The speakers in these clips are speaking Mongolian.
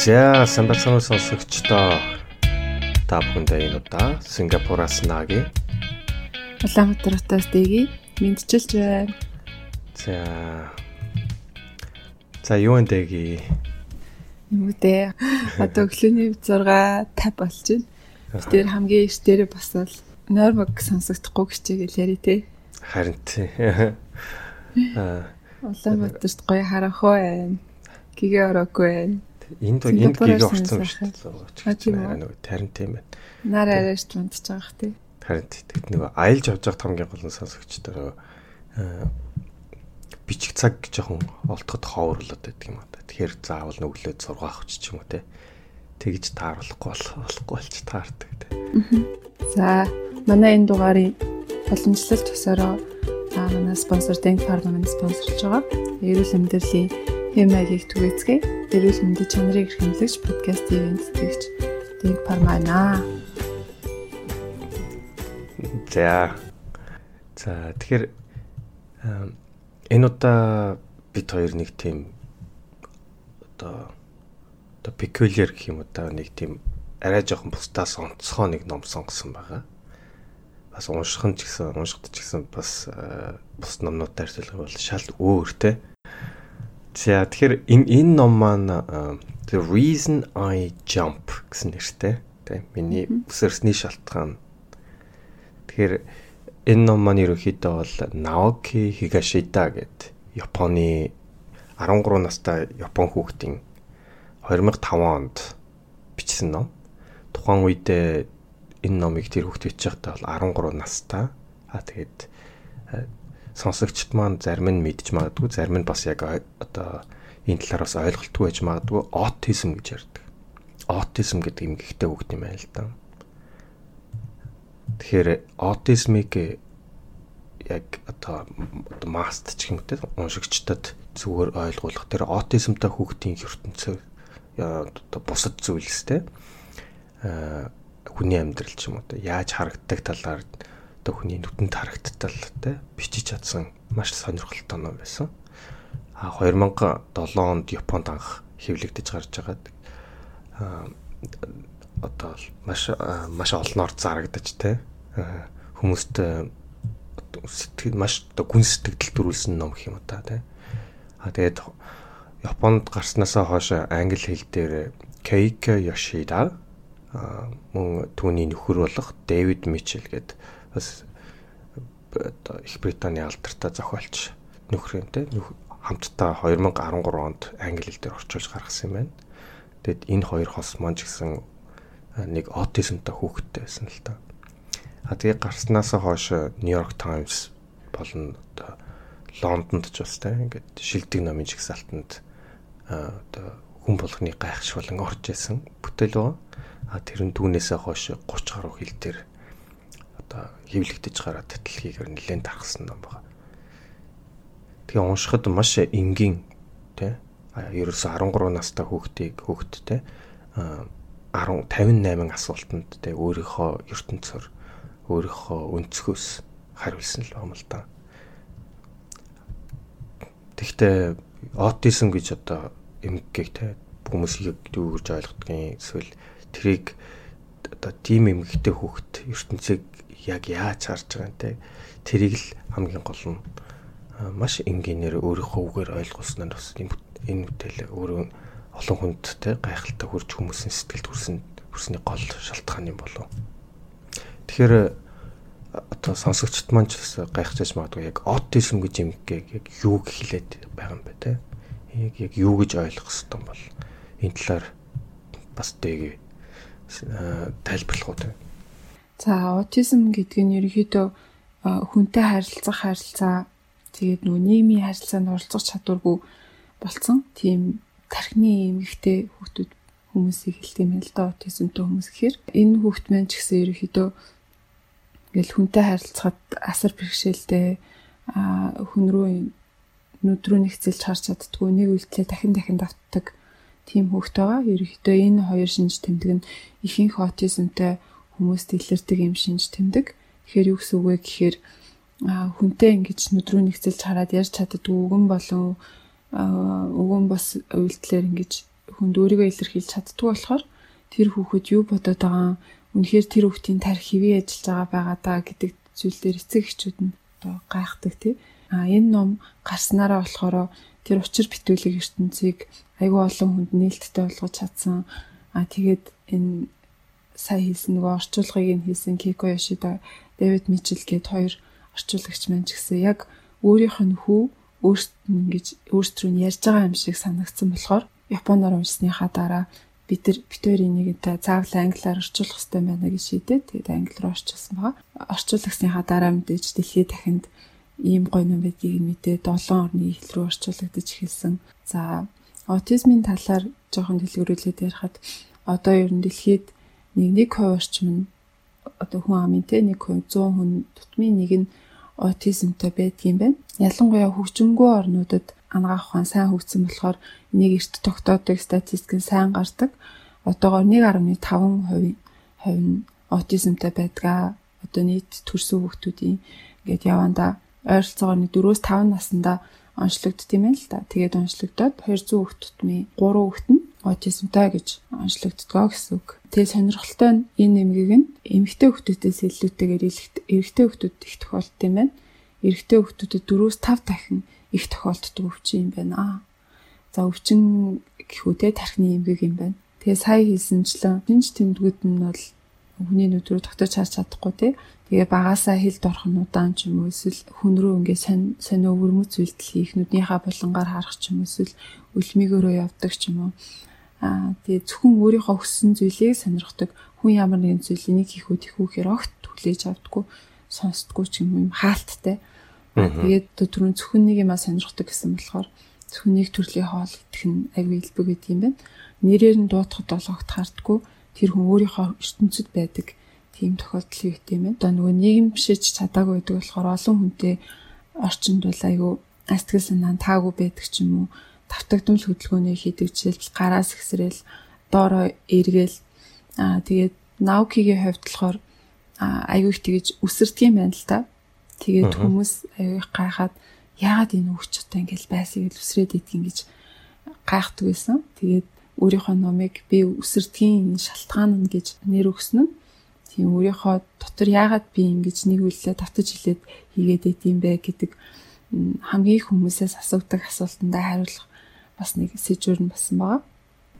За самбарсан сонсогчдоо та бүхэндээ энэ удаа Сингапураас наги Улаанбаатараас дэги мэдчилж байна. За За юу энэ дэги дээ одоо өглөөний 6 50 болж байна. Тэр хамгийн их дээр босвол нормог сонсогдохгүй хичээгээл яри те. Харин тий. Аа Улаанбаатарт гоё харах байна. Гэгээ ороогүй байна. Энд энд гийг орсон дээ. Нэг тарин тийм байна. Нар арайш тундж байгаа х тий. Харин тэгэд нөгөө аялж явж байгаа хамгийн гол нь сонсогчдоо бичих цаг жоохон олдоход ховорлоод байдаг юм аа. Тэгэхээр заавал нүглээд сургаах ч ч юм уу те. Тэгж тааруулахгүй болохгүй болч таардаг те. За манай энэ дугаарыг боломжлол тусаараа манай спонсор Denk маань спонсорлж байгаа. Эрүүл амьдралын хэм маягийг түгээцгээе. Эрүүл мэндийн чанарыг хэмлэгч подкаст ивент тэгч Pharma наа. За. За тэгэхээр энэ удаа бид хоёр нэг тийм одоо одоо peculiar гэх юм удаа нэг тийм арай жоохон бусдаас онцгой нэг ном сонгосон байгаа. Бас унших нь ч гэсэн уншихд ч гэсэн бас бус номнуудаар төлөв бол шал өөр те. За тэгэхээр энэ энэ ном маань The Reason I Jump гэсэн нэртэй те. Миний өсөрсний шалтгаан. Тэгэхээр энэ ном маань ерөнхийдөө бол Наоки Хигашида гэдэг Японы 13 настай Япон хүүхдийн 2005 онд бичсэн ном. Тухайн үедээ энэ номыг тэр хүүхд бичиж байхдаа бол 13 настай. Аа тэгээд сонсогчд маань зарим нь мэдж магадгүй, зарим нь бас яг одоо энэ талаар бас ойлголтгүй байж магадгүй аутизм гэж ярьдаг. Аутизм гэдэг юм гихтэй хүүхд юм байна л да. Тэгэхээр аутизмыг яг одоо маст ч юм те уншигчдад зүгээр ойлгуулах тэр аутизмтай хүүхдийн ертөнцөө одоо бусад зүйлстэй а хүний амьдрал ч юм уу яаж харагддаг талаар одоо хүний нүдэнд харагдтал те бичиж чадсан маш сонирхолтой ном байсан. А 2007 онд Японд анх хэвлэгдэж гарч байгаад одоо маш маш олноор зарагдаж те хүмүүст сэтгэл маш оо гүн сэтгэл төрүүлсэн ном гэх юм уу та тий. А тэгээд Японд гарснаасаа хойш англи хэл дээр Keiko Yoshida мөн түүний нөхөр болох Дэвид Мичел гээд бас Их Британий алдартай зохиолч нөхөр юм те хамтдаа 2013 онд англи хэл дээр орчуулж гаргасан юм байна. Тэгэд энэ хоёр хос маань ч гэсэн нэг аутизмтай хүүхэдтэй байсан л та. А тэгээ гарснаас хойш Нью-Йорк Таймс болон одоо Лондонд ч бас тийм ингээд шилдэг номын жигсаалтанд одоо хүн болгоны гайхш болон орж исэн бүтээл байгаа. А тэр нь түүнээсээ хойш 30 гаруй хил дээр одоо хэвлэгдэж гараад тэтлэгийг нэлээд тархсан ном байгаа. Тэгээ уншихад маш энгийн тий ерөөсө 13 настай хүүхдийг хүүхдтэй 10 58 асуултанд тий өөрийнхөө ертөнцөөр өөрийнхөө өнцгөөс хариулсан л юм л да. Тэгтээ аутизм гэж одоо эмгэгтэй те хүмүүс юу гэж ойлгодгийг эсвэл трийг одоо тим эмгэгтэй хүүхэд ертөнцийг яг яаж харж байгаа те тэрийг л хамгийн гол нь маш энгийнээр өөрийнхөө үгээр ойлгуулснаар бас энэ бүтээл өөрөө олон хүнд те гайхалтай хурж хүмүүсийн сэтгэлд хүрсэн хүрсний гол шалтгаан юм болов. Тэгэхээр одоо сонсогчд маань ч гайхчихж магадгүй яг аутизм гэж юм яг юу хэлээд байгаа юм бэ те. Яг яг юу гэж ойлгох хэвтан бол энэ талаар бас дээг тайлбарлах уу те. За аутизм гэдэг нь ерөнхийдөө хүнтэй харилцах харилцаа тэгээд нөгөө нийгмийн харилцаанд оролцох чадваргүй болцсон тийм тархины эмгэгтэй хүүхдүүд хүмүүсийг хэлдэг юм л да аутизмтэй хүмүүс гэхээр энэ хүүхд маань ч гэсэн ерөнхийдөө Ингээл хүнтэй харилцахад асар бэрхшээлтэй хүн рүү нүд рүү нэгцэлж харж чаддгүй нэг үйлдэлээ дахин дахин давтдаг тийм хүүхд байгаа. Ерөнхийдөө энэ хоёр шинж тэмдэг нь ихэнх аутизмтай хүмүүст илэрдэг юм шинж тэмдэг. Тэгэхээр юу гэсэн үг вэ гэхээр хүнтэй ингэж нүд рүү нэгцэлж хараад ярьж чаддгүй өгөн болон өгөн бас үйлдэлээр ингэж хүнд өөрийгөө илэрхийлж чаддгүй болохоор тэр хүүхэд юу бодоод байгаа үнэхээр тэр хүүхдийн тарих хэвээ ажиллаж байгаа байгаа даа гэдэг зүйл дээр эцэг эхчүүд нь одоо гайхдаг тий. А энэ ном гарснараа болохоор тэр учир битүүлэг ертөнцийг айгүй олон хүнд нээлттэй болгож чадсан. А тэгээд энэ сая хийсэн нөгөө орчуулгыг нь хийсэн Кико Ёшида, Дэвид Мичел гээд хоёр орчуулагч маань ч гэсэн яг өөрийнх нь хүү өөрт нь ингэж өөрсдрөө нь ярьж байгаа юм шиг санагдсан болохоор Японоор уншсныхаа дараа бид нар битүүрийн нэгэнтэй заавал англиар орчуулах хэрэгтэй байна гэж шийдээд тэгээд англи руу орчуулсан байгаа. Орчуулагсныхаа дараа мэдээж дэлхийд дахинд ийм гоё ном байдгийг мэдээ 7 орны хэл рүү орчуулагдаж эхэлсэн. За аутизмын талаар жоохон дэлгэрүүлээд ярихад одоо ер нь дэлхийд нэг нэг хувь орчим нь одоо хүн амын те нэг хувь 100 хүн тутмын нэг нь аутизмтай байдгийм байна. Ялангуяа хөгжимгүй орнуудад анагаах ухаан сайн хөгжсөн болохоор нэг эрт тогтоодог статистик нь сайн гардаг. Одоогоор 1.5% хувь нь аутизмтай байдгаа. Одоо нийт төрсөн хүүхдүүдийн ингээд явандаа ойролцоогоор 4-5 наснда онцлогдд тийм ээ л да. Тэгээд онцлогдоод 200 хүүхд тутмын 3 хүүхд нь аутизмтай гэж онцлогддгоо гэсэн үг. Тэгээ сонирхолтой нь энэ нэмгийг нь эмэгтэй хүүхдүүдээс илүүтэйгээр эрэгтэй хүүхдүүд их тохиолддог юм байна. Эрэгтэй хүүхдүүдэд 4-5 дахин их тохиолддог өвчин юм байна. За өвчин гэхүү те тархины эмгэг юм байна. Тэгээ сая хийсэнчлэн тэнч тэмдгүүд нь бол хүний нүд рүү тогтож харж чадахгүй те. Тэгээ багасаа хилд орох нь удаан ч юм уу эсвэл хүн рүү ингээ сонь сонио өвөрмөц үйлдэл хийх нүднийхаа булангаар харах ч юм уу эсвэл өлмигөөрөө явдаг ч юм уу. Аа тэгээ зөвхөн өөрийнхөө хүссэн зүйлийг сонирхдаг хүн ямар нэгэн зүйл энийг хийх үү тэхүү гэхээр огт хүлээж авдаггүй сонсдггүй ч юм хаалттай. Тэгээд түрүүн зөвхөн нэг юмаа сонирхдаг гэсэн болохоор зөвхөн нэг төрлийн хоол идэх нь аягүй илбэг гэдэг юм байна. Нэрээр нь дуутахад бол огт хардггүй тэр хүн өөрийнхөө ертөнцид байдаг тийм тохиолдол юу гэдэм бэ? Одоо нөгөө нийгэм бишэж чадаагүй байдаг болохоор олон хүнтэй орчинд бол айгүй астгал санаа таагүй байдаг ч юм уу. Тавтагдмал хөдөлгөөний хийдэг жишээлбэл гараас ихсрэл доороо эргээл аа тэгээд наукигийн хувьд болохоор их тэгэж үсэрдэг юм байна л да. Тэгээд хүмүүс их гайхаад яагаад энэ одоо ингээл байсыг л үсрээд идэх гэж гайхдаг байсан. Тэгээд өөрийнхөө номыг би үсэрдгийн шалтгаан нь гэж нэр өгсөн нь тийм өөрийнхөө дотор яагаад би ингэж нэг үйлдэлээ давтаж хилээд хийгээд байт юм бэ гэдэг хамгийн хүмүүсээс асуудаг асуултандаа хариулах бас нэг сэжүүр нь басан байгаа.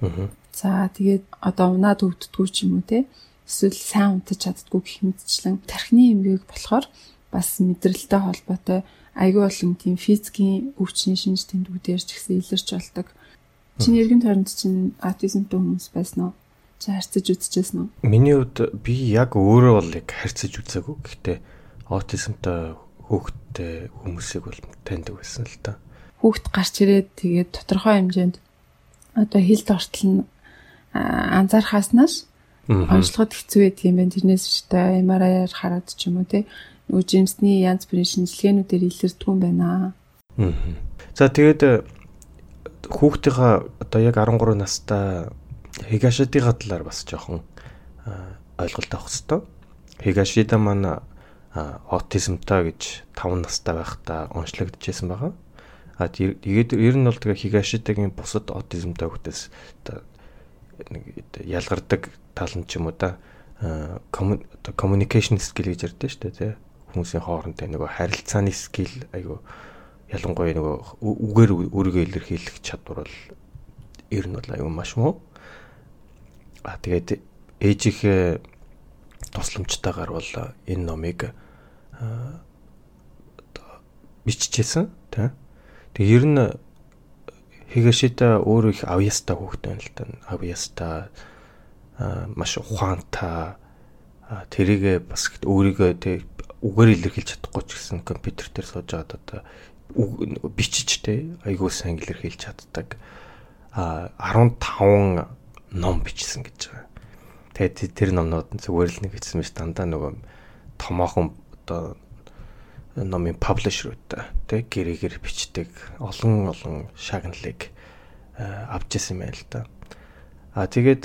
Аа. За тэгээд одоо унаад өвддгүү ч юм уу те эсвэл сайн унтаж чаддгүй гэх мэтчлэн тархины эмгээг болохоор бас мэдрэлтэй холбоотой айгүй болон тийм физикийн өвчний шинж тэмдгүүдээр ч гэсэн илэрч болдог. Чиний эргэн тойронд чинь аутизмтай хүмүүс байсан уу? Чи харьцаж үзчихсэн үү? Миний хувьд би яг өөрөө бол яг харьцаж үзээгүй. Гэхдээ аутизмтай хүүхдтэй хүмүүсийг бол таньдаг байсан л та. Хүүхд гарч ирээд тэгээд тодорхой хэмжээнд одоо хилд ортол нь анзаархааснаас онцлогод хэцүү байдаг юм байна. Тэрнээс ч та MRI-аар хараад ч юм уу те нөгөө жимсний янз бүрийн шинжилгээнүүдээр илэрдэг юм байна. За тэгээд хүүхдийнхаа одоо яг 13 настай Хигашидига талаар бас жоохон ойлголт авах хэрэгтэй. Хигашида маань аутизмтай гэж 5 настай байхдаа онцлогдчихсэн байгаа. А тэгээд ер нь бол тэгээ Хигашидагийн бусад аутизмтай хүүхдээс нэг ялгардаг тал нь ч юм уу да communication skill гэж ярьдэн шүү дээ тий хүмүүсийн хоорондоо нөгөө харилцааны skill айгу ялангуяа нөгөө үгээр өөрийгөө илэрхийлэх чадвар бол ер нь бол айгу маш муу А тэгээд ээжийнхээ тусламжтайгаар бол энэ номыг биччихсэн тий. Тэг ер нь Хигашита өөрөө их авьяастай байна л да. Авьяастай маш ухаантай тэрийг бас өөрийгөө тэг үгээр илэрхийлж чадахгүй ч гэсэн компьютер дээр сууж байгаад одоо бичиж тэ айгуу сайн илэрхийлж чаддаг. А 15 ном бичсэн гэж байгаа. Тэгээд тэр номнууд зүгээр л нэг бичсэн биш дандаа нөгөө томоохон одоо номын паблишерүүд тэг гэрээгээр бичдэг олон олон шагналыг авч ирсэн юм байна л да. А тэгээд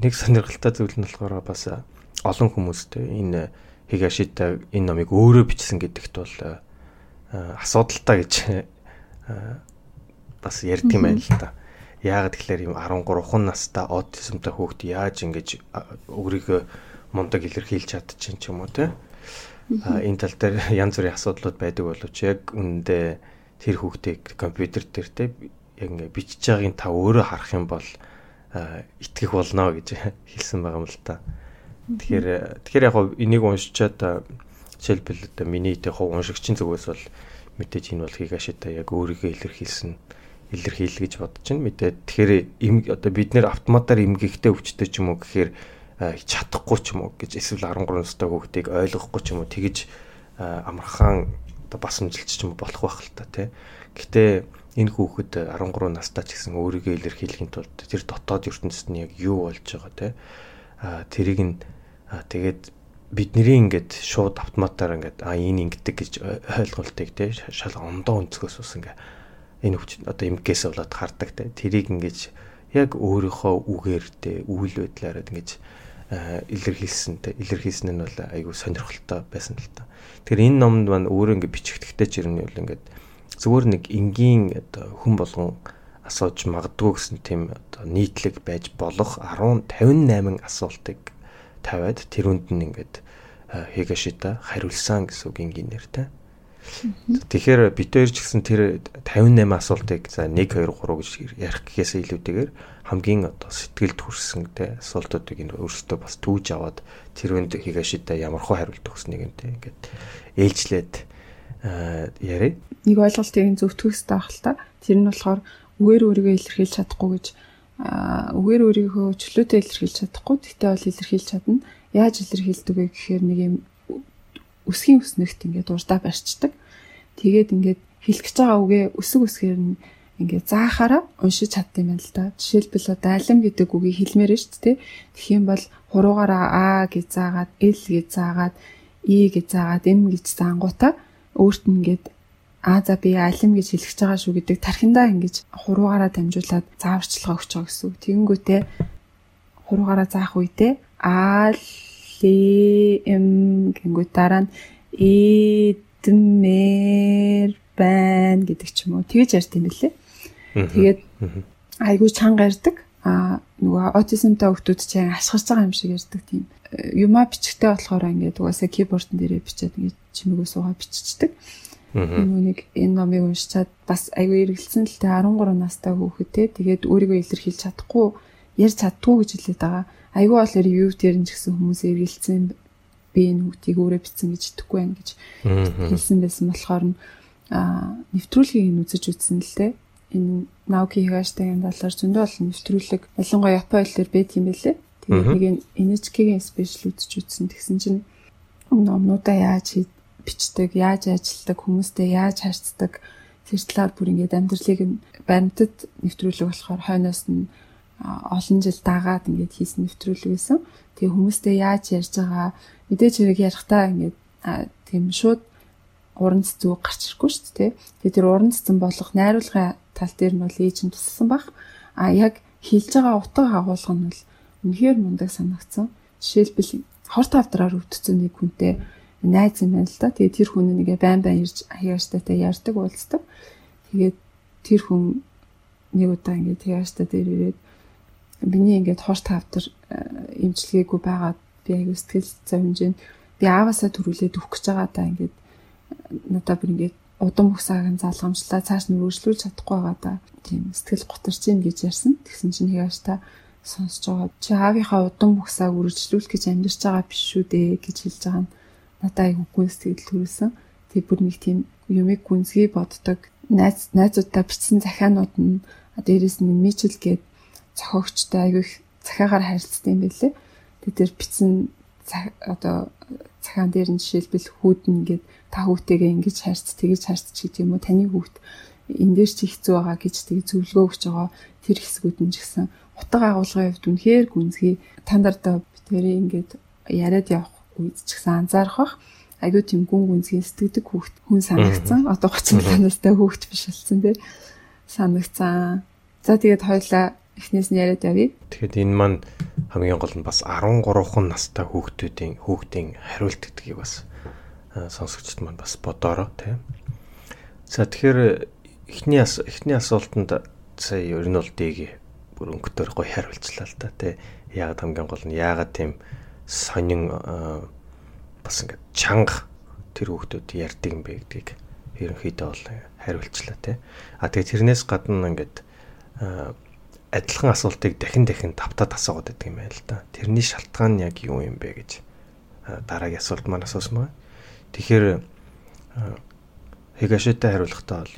нэг сонирхолтой зүйл нь болохоор бас олон хүмүүст энэ Хигашита энэ номыг өөрөө бичсэн гэдэгт бол асуудалтай гэж бас ярьд юм байна л да. яагаад тэгэхээр юм 13хан настай аутизмтай хүүхд яаж ингэж өөрийгөө мундаг илэрхийлж чадчих юм уу те а энэ тал дээр янз бүрийн асуудлууд байдаг боловч яг үнэндээ тэр хүүхдийг компьютер дээр те яг ингээ бичиж байгаагийн та өөрөө харах юм бол итгэх болно гэж хэлсэн байгаа юм л та. Тэгэхээр тэгэхээр яг энийг уншичаад жишээлбэл одоо миний тэ хов уншигчийн зүгээс бол мэдээж энэ бол хигашита яг өөрийгөө илэрхийлсэн илэрхийл гэж бодож байна. Мэдээд тэгэхээр одоо бид нэр автоматар эмгэгтэй өвчтэй ч юм уу гэхээр чадахгүй ч юм уу гэж эсвэл 13 настай хүүхдийг ойлгохгүй ч юм уу тэгэж амархан одоо басамжилч ч юм болох байх л та тий. Гэтэ энэ хүүхэд 13 настай ч гэсэн өөрийгөө илэрхийлэхийн тулд тэр дотоод ертөнцид нь яг юу болж байгаа тий. А тэрийг нь тэгээд бидний ингээд шууд автоматар ингээд а энэ ингэдэг гэж ойлголтыг тий шал ондоо өнцгөөс ус ингээ энэ хүч одоо эмгээс болоод хардаг тий тэрийг ингээд яг өөрийнхөө үгээр тий үйл байдлаараа ингэж илэрхийлсэн тий илэрхийлсэн нь бол айгүй сонирхолтой байсан л та. Тэгэхээр энэ номд маань өөрөө ингээд бичигдэхтэй ч юм нь бол ингээд зүгээр нэг энгийн одоо хүн болгон асууж магадгүй гэсэн тийм одоо нийтлэг байж болох 10 58 асуултыг тавиад тэрүүнд нь ингээд Хигашита хариулсан гэсэн үг энгийн нэртэй. Тэгэхээр бид хоёр ч гэсэн тэр 58 асуултыг за 1 2 3 гэж ярих гэхээс илүүтэйгээр хамгийн одоо сэтгэлд хүрсэн те асуултуудыг энэ өөрсдөө бас түүж аваад тэрвэнд Хигашита ямар хөө хариулт өгснэг нэ ингээд ээлжлээд яриа. Нэг ойлголтыг зөвтгөх хэрэгтэй байх л та. Тэр нь болохоор үгээр өөрийгөө илэрхийлж чадахгүй гэж үгээр өөрийгөө чөлөөтэй илэрхийлж чадахгүй. Тэгтээ бол илэрхийлж чадна яаж илэрхийлдэг вэ гэхээр нэг юм өсгийн өснөгт ингээд урдаа барьцдаг. Тэгээд ингээд хэлэх гэж байгаа үгээ өсөг өсгээр нь ингээд заахаараа уншиж чаддаг юм л да. Жишээлбэл алим гэдэг үгийг хэлмээр шүү дээ. Тэгэх юм бол хуруугаараа а гэж заагаад л гэж заагаад и гэж заагаад м гэж заангуудаа өөрт нь ингээд а за би алим гэж хэлэх гэж байгаа шүү гэдэг тархиндаа ингэж хуруугаараа дамжуулаад зааварчилгаа өгч байгаа гэсэн үг. Тэгэнгүүтээ хуруугаараа заах үедээ а ли эм гингүү дараа нь эдмэр байна гэдэг ч юм уу тэгж ярьд юм бэлээ. Тэгээд айгүй чанга ярьдаг. А нөгөө аутизмтай хүмүүс ч ашгарч байгаа юм шиг ярьдаг тийм. Юма бичгтэй болохоор ингээд угаасаа кибордн дээрээ бичээд ингээд чимээгөө суугаа биччихдэг. Нэг энэ номыг уншичаад бас айгүй эргэлцсэн л тэ 13 настай хүүхэд те тэгээд өөрийгөө илэрхийлж чадахгүй ярьж чаддгүй гэж хэлээд байгаа айгүй бол ревю дээр нь ч гэсэн хүмүүс эргэлцсэн би энэ хүүхдийг өөрөө бичсэн гэж итгэхгүй байх гэж хэлсэн байсан болохоор нь нэвтрүүлгийг нь үзэж үзсэн л дээ. Энэ Наоки Хигашитагийн талаар зөндөө бол нэвтрүүлэг ялангуяа Япон хэлээр байт юм байлээ. Тэгээд нэг NHK-гийн спешиал үзэж үзсэн. Тэгсэн чинь номнуудаа яаж бичдэг, яаж ажилладаг, хүмүүстэй яаж харьцдаг тэр талаар бүр ингээд амьдралыг баримтад нэвтрүүлэг болохоор хойноос нь олон жил дагаад ингээд хийсэн нэвтрүүлэг байсан. Тэгээ хүмүүстэй яаж ярьж байгаа мэдээж хэрэг ярихтаа ингээд тийм шууд уран цэцүү гарч ирэхгүй шүү дээ. Тэгээ тэр уран цэцэн болох найруулгын тал дээр нь бол ээж нь туссан баг. А яг хэлж байгаа утга агуулга нь бол үнэхээр мундаг санагдсан. Жишээлбэл хорт авдраар өвдсөн нэг хүнтэй найз юм байна л да. Тэгээ тэр хүн нэгэ байн байн ирж хаяастайтай ярьдаг уулздаг. Тэгээд тэр хүн нэг удаа ингээд хаяастаа дээр ирээд биний ингээд хор тавтар имчилгээгүй байгаад би аягүй сэтгэл зав хэмжээнд би ааваасаа төрүүлээд өгөх гэж байгаа даа ингээд надад бүр ингээд удам бүсааг нь залгамжлаа цааш нь өргөжлүүлж чадахгүй байгаа да. Тийм сэтгэл готарч ийн гэж ярьсан. Тэгсэн чинь хягаш та сонсож байгаа. Чи аавынхаа удам бүсааг өргөжлүүлэх гэж амьдарч байгаа биш шүү дээ гэж хэлж байгаа нь надад аягүй гүн сэтгэл төрүүлсэн. Тэг бүр нэг тийм юмыг гүнзгий боддог. Найз найзуудаа бичсэн захианууд нь дээрэс нь мичл гээд зохиогчтой аягүй их захиагаар харилцдаг юм байлээ. Тэг дээр бичсэн одоо цагаан дээр нь жишээлбэл хүүд нь ингээд та хүүтэйгээ ингэж харьц тэгэж харьц ч гэдэг юм уу? Таны хүүхд энэ дээр чи хэцүү байгаа гэж тэг зөвлөгөө өгч байгаа тэр хэсгүүд нь ч гэсэн утга агуулгын хувьд үнэхээр гүнзгий. Тандардаа битэрээ ингээд яриад явах үед ч гэсэн анзаарах бах. Айгүй тийм гүн гүнзгий сэтгэдэг хүүхд хүн санагцсан одоо 37 настай хүүхд биш болсон тий. Санагцсан за тэгээд хоёлаа эхнээс нь яриад явъя. Тэгэхэд энэ маань хамгийн гол нь бас 13хан настай хүүхдүүдийн хүүхдийн хариулт гэдгийг бас сонсогчд маань бас бодоорой тийм. За тэгэхээр эхний эхний асуултанд сая ер нь бол дэг бүр өнгөтөр гоё хариулцлаа л да тий. Яагаад хамгийн гол нь яагаад тийм сонин бас ингээд чанга тэр хүүхдүүд ярьдаг юм бэ гэдгийг ерөнхийдөө бол хариулцлаа тий. А тэгээ тэрнээс гадна ингээд адилхан асуултыг дахин дахин давтаад асуугаад байдаг юм байл л да. Тэрний шалтгаан нь яг юу юм бэ гэж дараагийн асуулт маань асуусан байна. Тэгэхээр Хигашитай хариулахдаа бол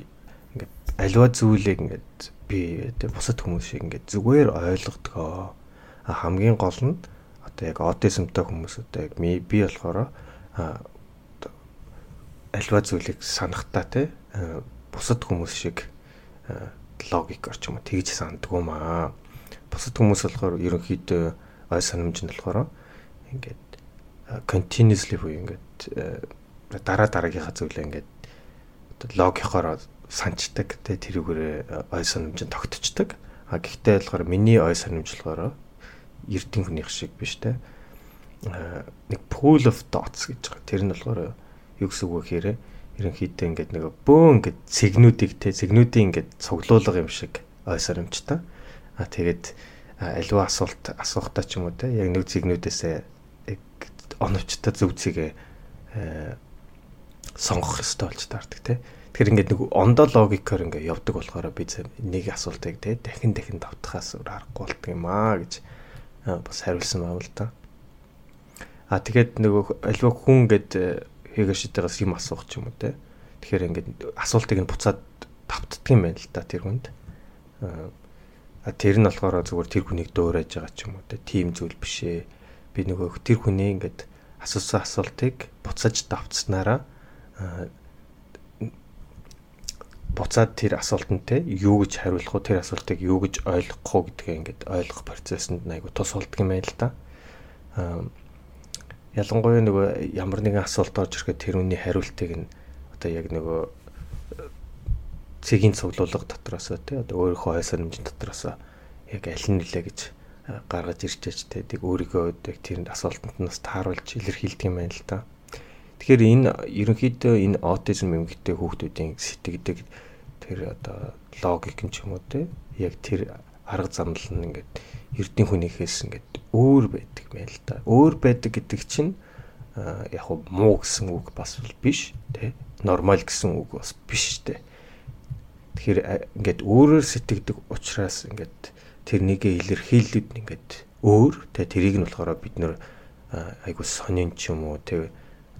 ингээд аливаа зүйлийг ингээд би бусад хүмүүс шиг ингээд зүгээр ойлгодгоо. Хамгийн гол нь одоо яг аутизмтай хүмүүс одоо яг би болохоор аливаа зүйлийг санахтаа те бусад хүмүүс шиг логикор ч юм уу тэгж санддаг юм аа. Бусад хүмүүс болохоор ерөнхийдөө ой санамж нь болохоор ингээд continuously буюу ингээд дараа дараагийнхаа зүйлээ ингээд логикоор санчдаг тэ тэрүүгээр ой санамж нь тогтцдог. А гэхдээ болохоор миний ой санамж болохоор эрдэн хүнийх шиг биш те. нэг pool of dots гэж байгаа. Тэр нь болохоор юу гэсэн үг вэ гэхээр ерөнхийдөө ингээд нэг бөөн ингээд цэгнүүдийг те цэгнүүдийн ингээд цуглуулга юм шиг ой санамжтай. А тэгээд аливаа асуулт асуухтаа ч юм уу те яг нэг цэгнүүдээс оновчтой зөв зэгээ сонгох хэрэгтэй болж таардаг тий. Тэгэхээр ингээд нэг ондоо логикоор ингээд явдаг болохоор би нэг асуултыг тий дахин дахин давтахаас өөр аргагүй болт юм аа гэж бас хариулсан байна л да. А тэгээд нөгөө альва хүн ингээд хэгашитээс юм асуух ч юм уу тий. Тэгэхээр ингээд асуултыг нь буцаад давтдаг юм байна л да тэр хүнд. А тэр нь болохоор зүгээр тэр хүнийг дөөрэж байгаа ч юм уу тий. Тим зүйл биш ээ. Би нөгөө тэр хүний ингээд асуусан асуултыг буцааж давтснараа буцаад тэр асуултанд те юу гэж хариулах уу тэр асуултыг юу гэж ойлгох уу гэдгээ ингээд ойлгох процессыг айгу тус болдго юм байл та. Аа ялангуяа нөгөө ямар нэгэн асуулт орж ирэхэд тэр үний хариултыг нь одоо яг нөгөө цэгийн цуглуулга дотроос те одоо өөрийнхөө хой сонирмжийн дотроос яг аль нь нэлээ гэж гаргаж ирчээж те тийг өөрийгөө яг тэр асуултанд нас тааруулж илэрхийлдэг юм байна л та. Тэгэхээр энэ ерөнхийдөө энэ аутизм эмгэгтэй хүүхдүүдийн сэтгэдэг тэр одоо логик юм ч юм уу те яг тэр арга замнал нь ингээд эрдийн хүнийхээс ингээд өөр байдаг мэн л та. Өөр байдаг гэдэг чинь яг хуу муу гэсэн үг бас биш те нормал гэсэн үг бас биш те. Тэгэхээр ингээд өөрөөр сэтгэдэг учраас ингээд тэрнийгээ илэрхийлэлд ингээд өөр те тэрийг нь болохоор бид нэр айгу сонин ч юм уу те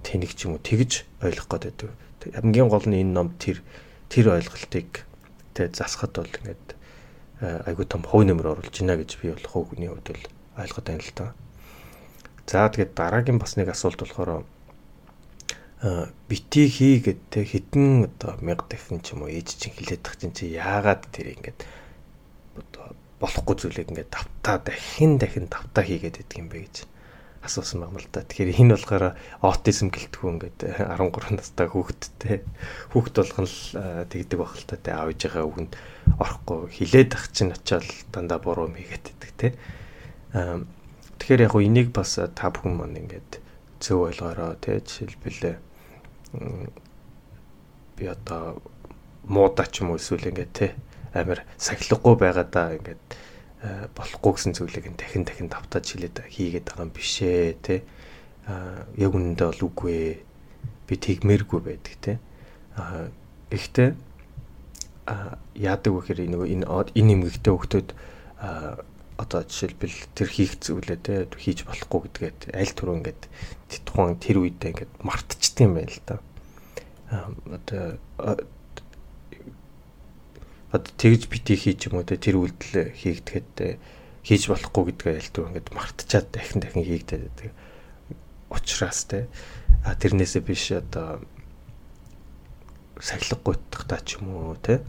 тэнэг ч юм уу тэгж ойлгох гээд байдаг. Хамгийн гол нь энэ ном тэр тэр ойлголтыг тэ засахад бол ингээд айгуу том хувь нэмэр оруулж байна гэж би бол хувийн хувьд бол ойлгоод байна л та. За тэгээд дараагийн бас нэг асуулт болохоор бити хий гэдэг хитэн одоо мянга дахин ч юм уу ээж чинь хилээд тах чинь чи яагаад тэр ингээд одоо болохгүй зүйлийг ингээд давтаа дахин дахин давтаа хийгээд байдаг юм бэ гэж асуусан байна л да. Тэгэхээр энэ болохоор аутизм гэлтгүү ингээд 13 настай хүүхэдтэй хүүхэд болгон л тэгдэг байх л та. Тэ аав ээжийнхээ үгэнд орохгүй хилээд ах чинь очиад дандаа буруу мэйгээд байдаг те. Тэгэхээр яг энийг бас та бүхэн маань ингээд зөв ойлгоорой те. Жишээлбэл би одоо муудаа ч юм уу эсвэл ингээд те амар сахилгагүй байгаадаа ингээд болохгүй гэсэн зүйлийг нь дахин дахин давтаад хилээд хийгээд байгаа юм биш ээ тий. Аа яг үнэндээ бол үгүй ээ. Би тэгмээргүй байдаг тий. Аа гэхдээ а яадаг вэ гэхээр нөгөө энэ энэ эмгэгтэй а одоо жишээлбэл тэр хийх зүйлээ те хийж болохгүй гэдгээд аль түрүү ингээд тухайн тэр үедээ ингээд мартчихдаг юм байна л да. а одоо одоо тэгж бити хийж юм уу те тэр үйлдэл хийгдэхэд хийж болохгүй гэдгээ ялтуу ингээд мартчихад дахин дахин хийгдээд байдаг. Учираас те а тэрнээсээ биш одоо сахилга гуйтах та ч юм уу те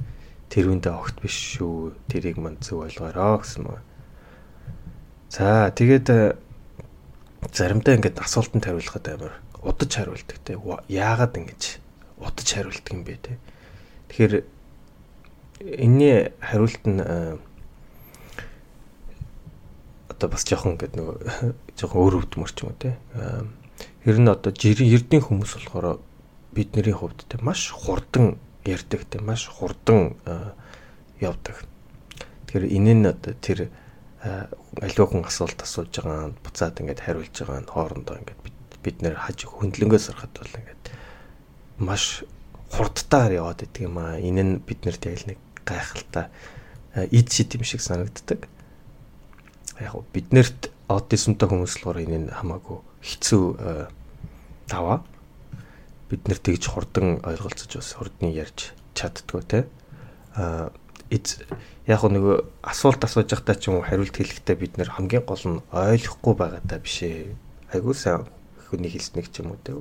тэр үндэ огт биш шүү. Тэрийг манд зөв ойлгоорой гэсэн мөн. За тэгээд заримдаа ингээд асуултанд хариулахад амар удаж хариулдаг те. Яагаад ингэж удаж хариулдаг юм бэ те. Тэгэхээр энэний хариулт нь э, одоо бас жоохон ингээд нөгөө жоохон өөр өвдмөр ч юм уу те. Тэр нь одоо эрдийн хүмүүс болохоор бидний хувьд те маш хурдан ярьдаг те маш хурдан явдаг. Тэгэхээр энэ нь одоо тэр аливаа хүн асуулт асууж байгаа буцаад ингээд хариулж байгаа хоорондоо ингээд бид нэр хаж хөндлөнгөөс харахад бол ингээд маш хурдтайгаар яваад идэг юм аа. Энэ нь биднэрт яг нэг гайхалтай ид шид юм шиг санагддаг. Яг биднэрт аутизмтай хүмүүс болохоор энэ нь хамаагүй хэцүү даваа. Бид нэр тэгж хурдан ойлголцож бас хурдны ярьж чаддгүй те. А яг нэг асуулт асууж байхдаа ч юм уу хариулт хэлэхдээ бид нэр хамгийн гол нь ойлгохгүй байгаадаа биш ээ. Айгуу сайн хүний хэлснэг ч юм уу те.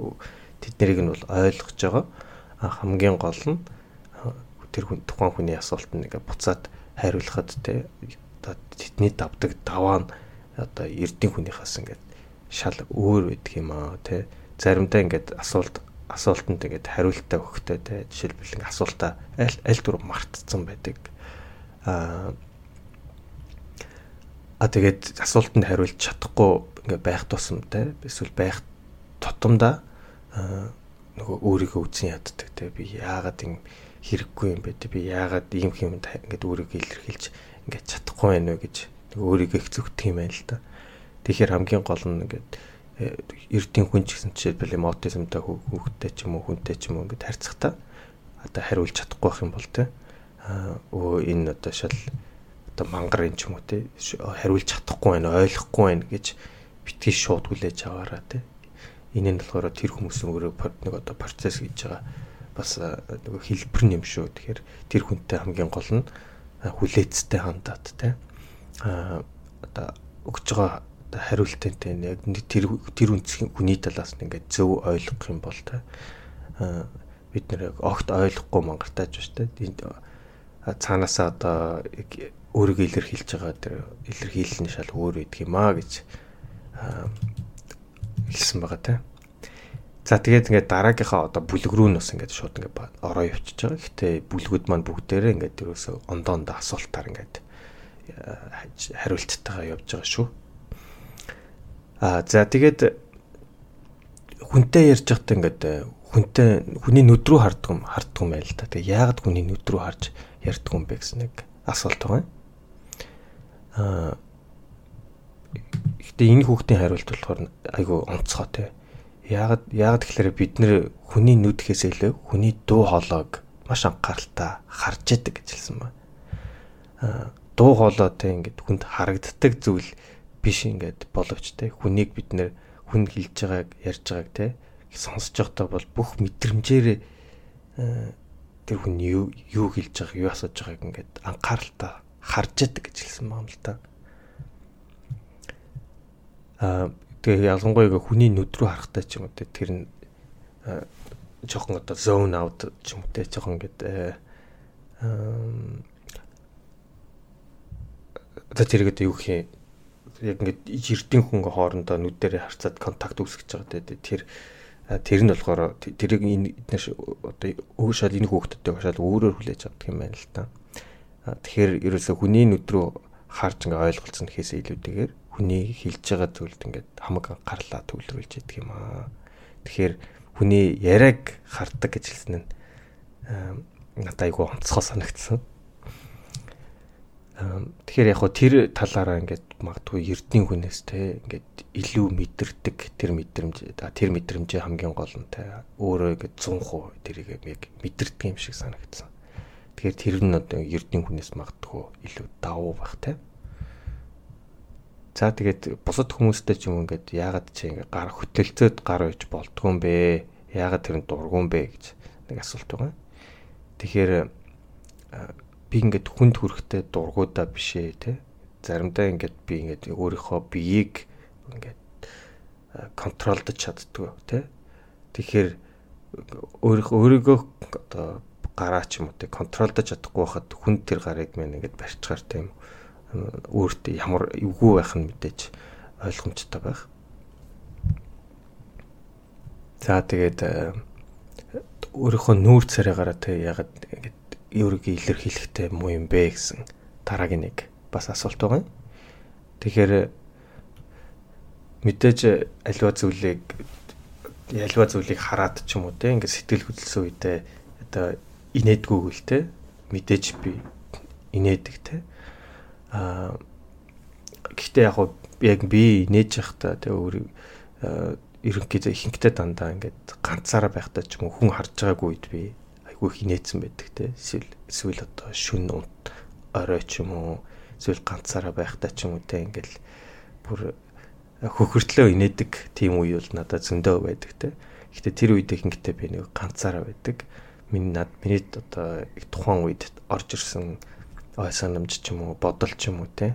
Тэд нарыг нь бол ойлгож байгаа. А хамгийн гол нь тэр хүн тухайн хүний асуултанд ингээ буцаад хариулахад те одоо тэдний давдаг даваа нь одоо эрдийн хүнийхээс ингээд шал өөр байдаг юм аа те заримдаа ингээд асуулт асуултанд ингээд хариултаа өгөхтэй те жишээлбэл ингээд асуултаа аль аль дүр мартцсан байдаг а а тэгээд асуултанд хариулж чадахгүй ингээ байх тусамтай эсвэл байх тутамдаа нөгөө өөрийгөө үзэн яддаг те би яагаад юм хэрэггүй юм бэ те би яагаад ийм юм ингээд өөрийгөө илэрхийлж ингээд чадахгүй байна вэ гэж өөрийгөө их зүгтэх юм байна л да. Тэгэхээр хамгийн гол нь ингээд эрдийн хүн ч гэсэн жишээлбэл эмотизмтай хүүхдтэй ч юм уу хүнтэй ч юм уу ингээд харьцахтаа одоо хариулж чадахгүй байх юм бол те өө энэ одоо шал одоо мангар юм ч юм уу те хариулж чадахгүй байна ойлгохгүй байна гэж битгий шууд хүлээж аваараа те. Энэ нь болохоор тэр хүмүүсийн өөрөө нэг одоо процесс хийж байгаа бас нөгөө хэлбэр юм шүү. Тэгэхээр тэр хүнтэй хамгийн гол нь хүлээцтэй хандаад те. А одоо өгж байгаа хариултантай яг тэр тэр үнцгийн хүний талаас нь ингээд зөв ойлгох юм бол те бид нэр огт ойлгохгүй мангартааж байна те цаанаасаа одоо өөрийгөө илэрхийлж байгаа тэр илэрхийлэл нь шал өөр байдаг юм аа гэж хэлсэн байгаа те. За тэгээд ингээд дараагийнхаа одоо бүлэг рүү нь бас ингээд шууд ингээд ороо явчихж байгаа. Гэтэ бүлгүүд маань бүгдээрээ ингээд тэрөөсөө ондоондоо асуултаар ингээд хариулттайгаа явж байгаа шүү. Аа за тэгээд хүнтэй ярьж байхдаа ингээд хүнтэй хүний нүд рүү харддаг юм харддаг юм байл та. Тэгээд яагаад хүний нүд рүү харж ярьдаг юм бэ гэсэн нэг асуулт байгаа. Аа Гэхдээ энэ хүүхдийн хариулт болохоор айгүй онцгой те. Яагаад яагаад тэгэхээр бид нэр хүний нүдхээс илүү хүний дуу хоолойг маш анхааралтай харж яадаг гэж хэлсэн ба. Аа дуу хоолой те ингээд хүнд харагддаг зүйл биш ингээд боловч те хүнийг бид нэр хүн хэлж байгааг ярьж байгааг те сонсож байхдаа бол бүх мэдрэмжээр тэр хүн юу юу хэлж байгааг юу асууж байгааг ингээд анхааралтай харж яадаг гэж хэлсэн байна л та. Аа тэгээ ялангуяа хүний нүд рүү харахтай ч юм уу тэр нь жоохон одоо zone out ч юм уу те жоохон ингээд одоо тэр гэдэг юу гэх юм яг ингээд эрдэн хүн хоорондоо нүдэрээ харцаад контакт үүсгэж байгаа те тэр тэр нь болохоор тэрийг энэ одоо өшөөл энэ хүүхдүүдтэй шал өөрөөр хүлээж авдаг юм байна л та. Тэгэхээр ерөөсө хүний нүд рүү харж ингээ ойлголцсон гэхээс илүүтэйгээр хүний хэлж байгаа зүйлд ингээд хамаг анхаарлаа төвлөрүүлж яадаг юм аа. Тэгэхээр хүний яриаг хардаг гэж хэлсэн нь надад айгүй онцгой санагдсан. Тэгэхээр яг хөө тэр талаараа ингээд магадгүй эрдний хүнээс те ингээд илүү мэдэрдэг тэр мэдрэмж тэр мэдрэмжээ хамгийн гол нь те өөрөө ингээд 100% тэрийг яг мэдэрдэг юм шиг санагдсан. Тэгэхээр тэр нь одоо эрдний хүнээс магадгүй илүү давуу байх те. За тэгээд бусад хүмүүстэй ч юм ингээд яагаад чи ингээд гар хөтөлцөөд гар үйж болдгоо юм бэ? Яагаад тэр нь дургуун бэ гэж нэг асуулт байгаа. Тэгэхээр би ингээд хүнд хүрэхтэй дургуудаа бишээ те. Заримдаа ингээд би ингээд өөрийнхөө биеийг ингээд контролдож чаддгүй те. Тэгэхээр өөрийнхөө өөрийгөө одоо гараа ч юм уу те контролдож чадахгүй байхад хүн тэр гарыг мэн ингээд барьцгаар тийм өөртөө ямар эвгүй байх нь мэдээж ойлгомжтой байх. За тэгээд өөрийнхөө нүүр царайгаараа те ягаад ингээд өөрийгөө илэрхийлэхтэй муу юм бэ гэсэн дараагийн нэг бас асуулт байгаа. Тэгэхээр мэдээж альва зүйлийг альва зүйлийг хараад ч юм уу те ингээд сэтгэл хөдлөсөн үедээ одоо инээдгүйг л те мэдээж би инээдэг те Аа гэхдээ яг яг би нээж явахдаа тэгээ өөрийг ерөнхийдөө ихэнхдээ дандаа ингээд ганцаараа байхдаа ч юм уу хүн харж байгаагүй үед би айгүй хинээсэн байдаг те эсвэл эсвэл одоо шүн унт орой ч юм уу эсвэл ганцаараа байхдаа ч юм уу те ингээд бүр хөхөртлөө инээдэг тийм үе бол надад зөндөө байдаг те. Гэхдээ тэр үед ихэнхдээ би нэг ганцаараа байдаг. Миний над миний одоо тухайн үед орж ирсэн ой санамж ч юм уу бодол ч юм уу те.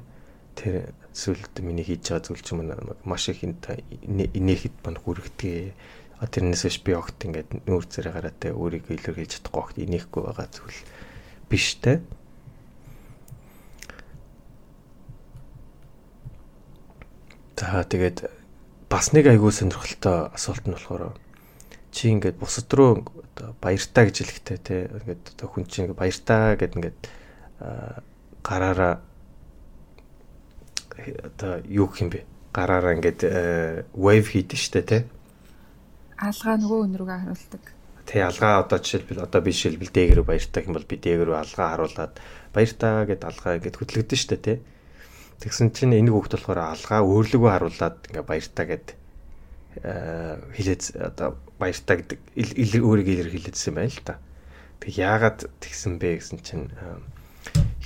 Тэр зүйлд миний хийж байгаа зүйл ч юм уу маш их инээхэд банд хүрэгдэг. Тэрнээс биш би огт ингээд нүүр зэрэг гараатай өөрийгөө илэрхийлж чадахгүй огт инехгүй байгаа зүйл биш те. За тэгээд бас нэг айгүй сонирхолтой асуулт нь болохоор чи ингээд бусад руу баяртаа гэж хэлэхтэй те ингээд хүн чинь баяртаа гэд ингээд гараараа одоо юу гэх юм бэ гараараа ингээд wave хийдэж штэ те алгаа нөгөө өнрүүгээ харуулдаг тий алгаа одоо жишээлбэл одоо би жишээлбэл дээгэрүү баяртаа гэх юм бол би дээгэрүү алгаа харуулад баяртаа гэд алгаа ингээд хөтлөгдөн штэ те Тэгсэн чинь энэ хүүхд болохоор алгаа өөрлөгөө харуулад ингээ баяртаа гэд хилээд одоо баяртаа гэдэг өөрийгөө илэрхийлээдсэн байна л да. Тэг яагаад тэгсэн бэ гэсэн чинь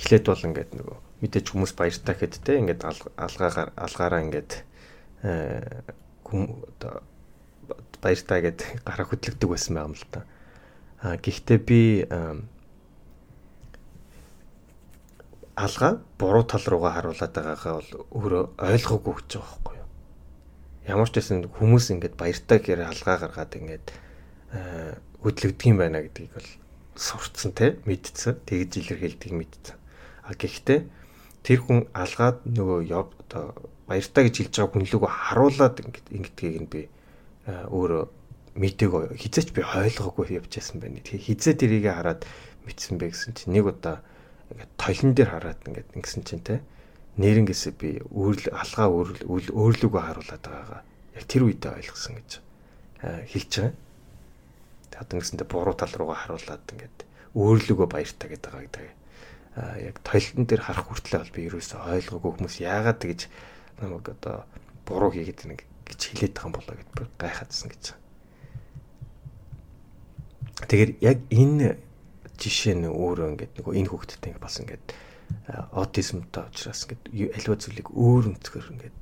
эхлээд бол ингээд нөгөө мэдээж хүмүүс баяртаа гэхэд те ингээд алгаагаар алгаараа ингээд хүм одоо баяртаа гэд гараа хөдлөгдөг байсан юм л да. А гэхдээ би алгаа буруу тал руугаа харуулад байгаагаа бол өөрөө ойлгоогүй гэж байгаа байхгүй юу. Ямар ч байсан хүмүүс ингээд баяртай гэхээр алгаа гаргаад ингээд хөдлөгдөг юм байна гэдгийг бол сурцсан те мэдсэн. Тэгж илэрхийлдэг мэдсэн. А гэхдээ тэр хүн алгаад нөгөө яв одоо баяртай гэж хэлж байгаа хүн лүгөө харуулад ингээд ингэдгийг нь би өөрөө мтэйг хизээч би ойлгоогүй явж байсан байна. Тэгээ хизээ тэрийг хараад мэдсэн бэ гэсэн чинь нэг удаа ингээд тойлон дээр хараад ингээд ингэсэн чинь те нэрнгэсээ би өөрл алгаа өөрл өөрлөгөө харуулад байгаагаа яг тэр үедээ ойлгосон гэж хэлж байгаа. Тэгээд ингэсэндээ буруу тал руугаа харуулад ингээд өөрлөгөө баяртаа гэдэг байгаа гэдэг. Аа яг тойлон дээр харах хүртлээр бол би ерөөсөө ойлгоогүй хүмүүс яагаад тэгж намайг одоо буруу хийгээд нэг гэж хэлээд байгаа юм болоо гэд би гайхаадсан гэж. Тэгэхээр яг энэ жишээ нь өөрөө ингээд нөгөө энэ хүүхдэд ингээд бас ингээд аутизмтай учраас ингээд аливаа зүйлийг өөр өнцгөр ингээд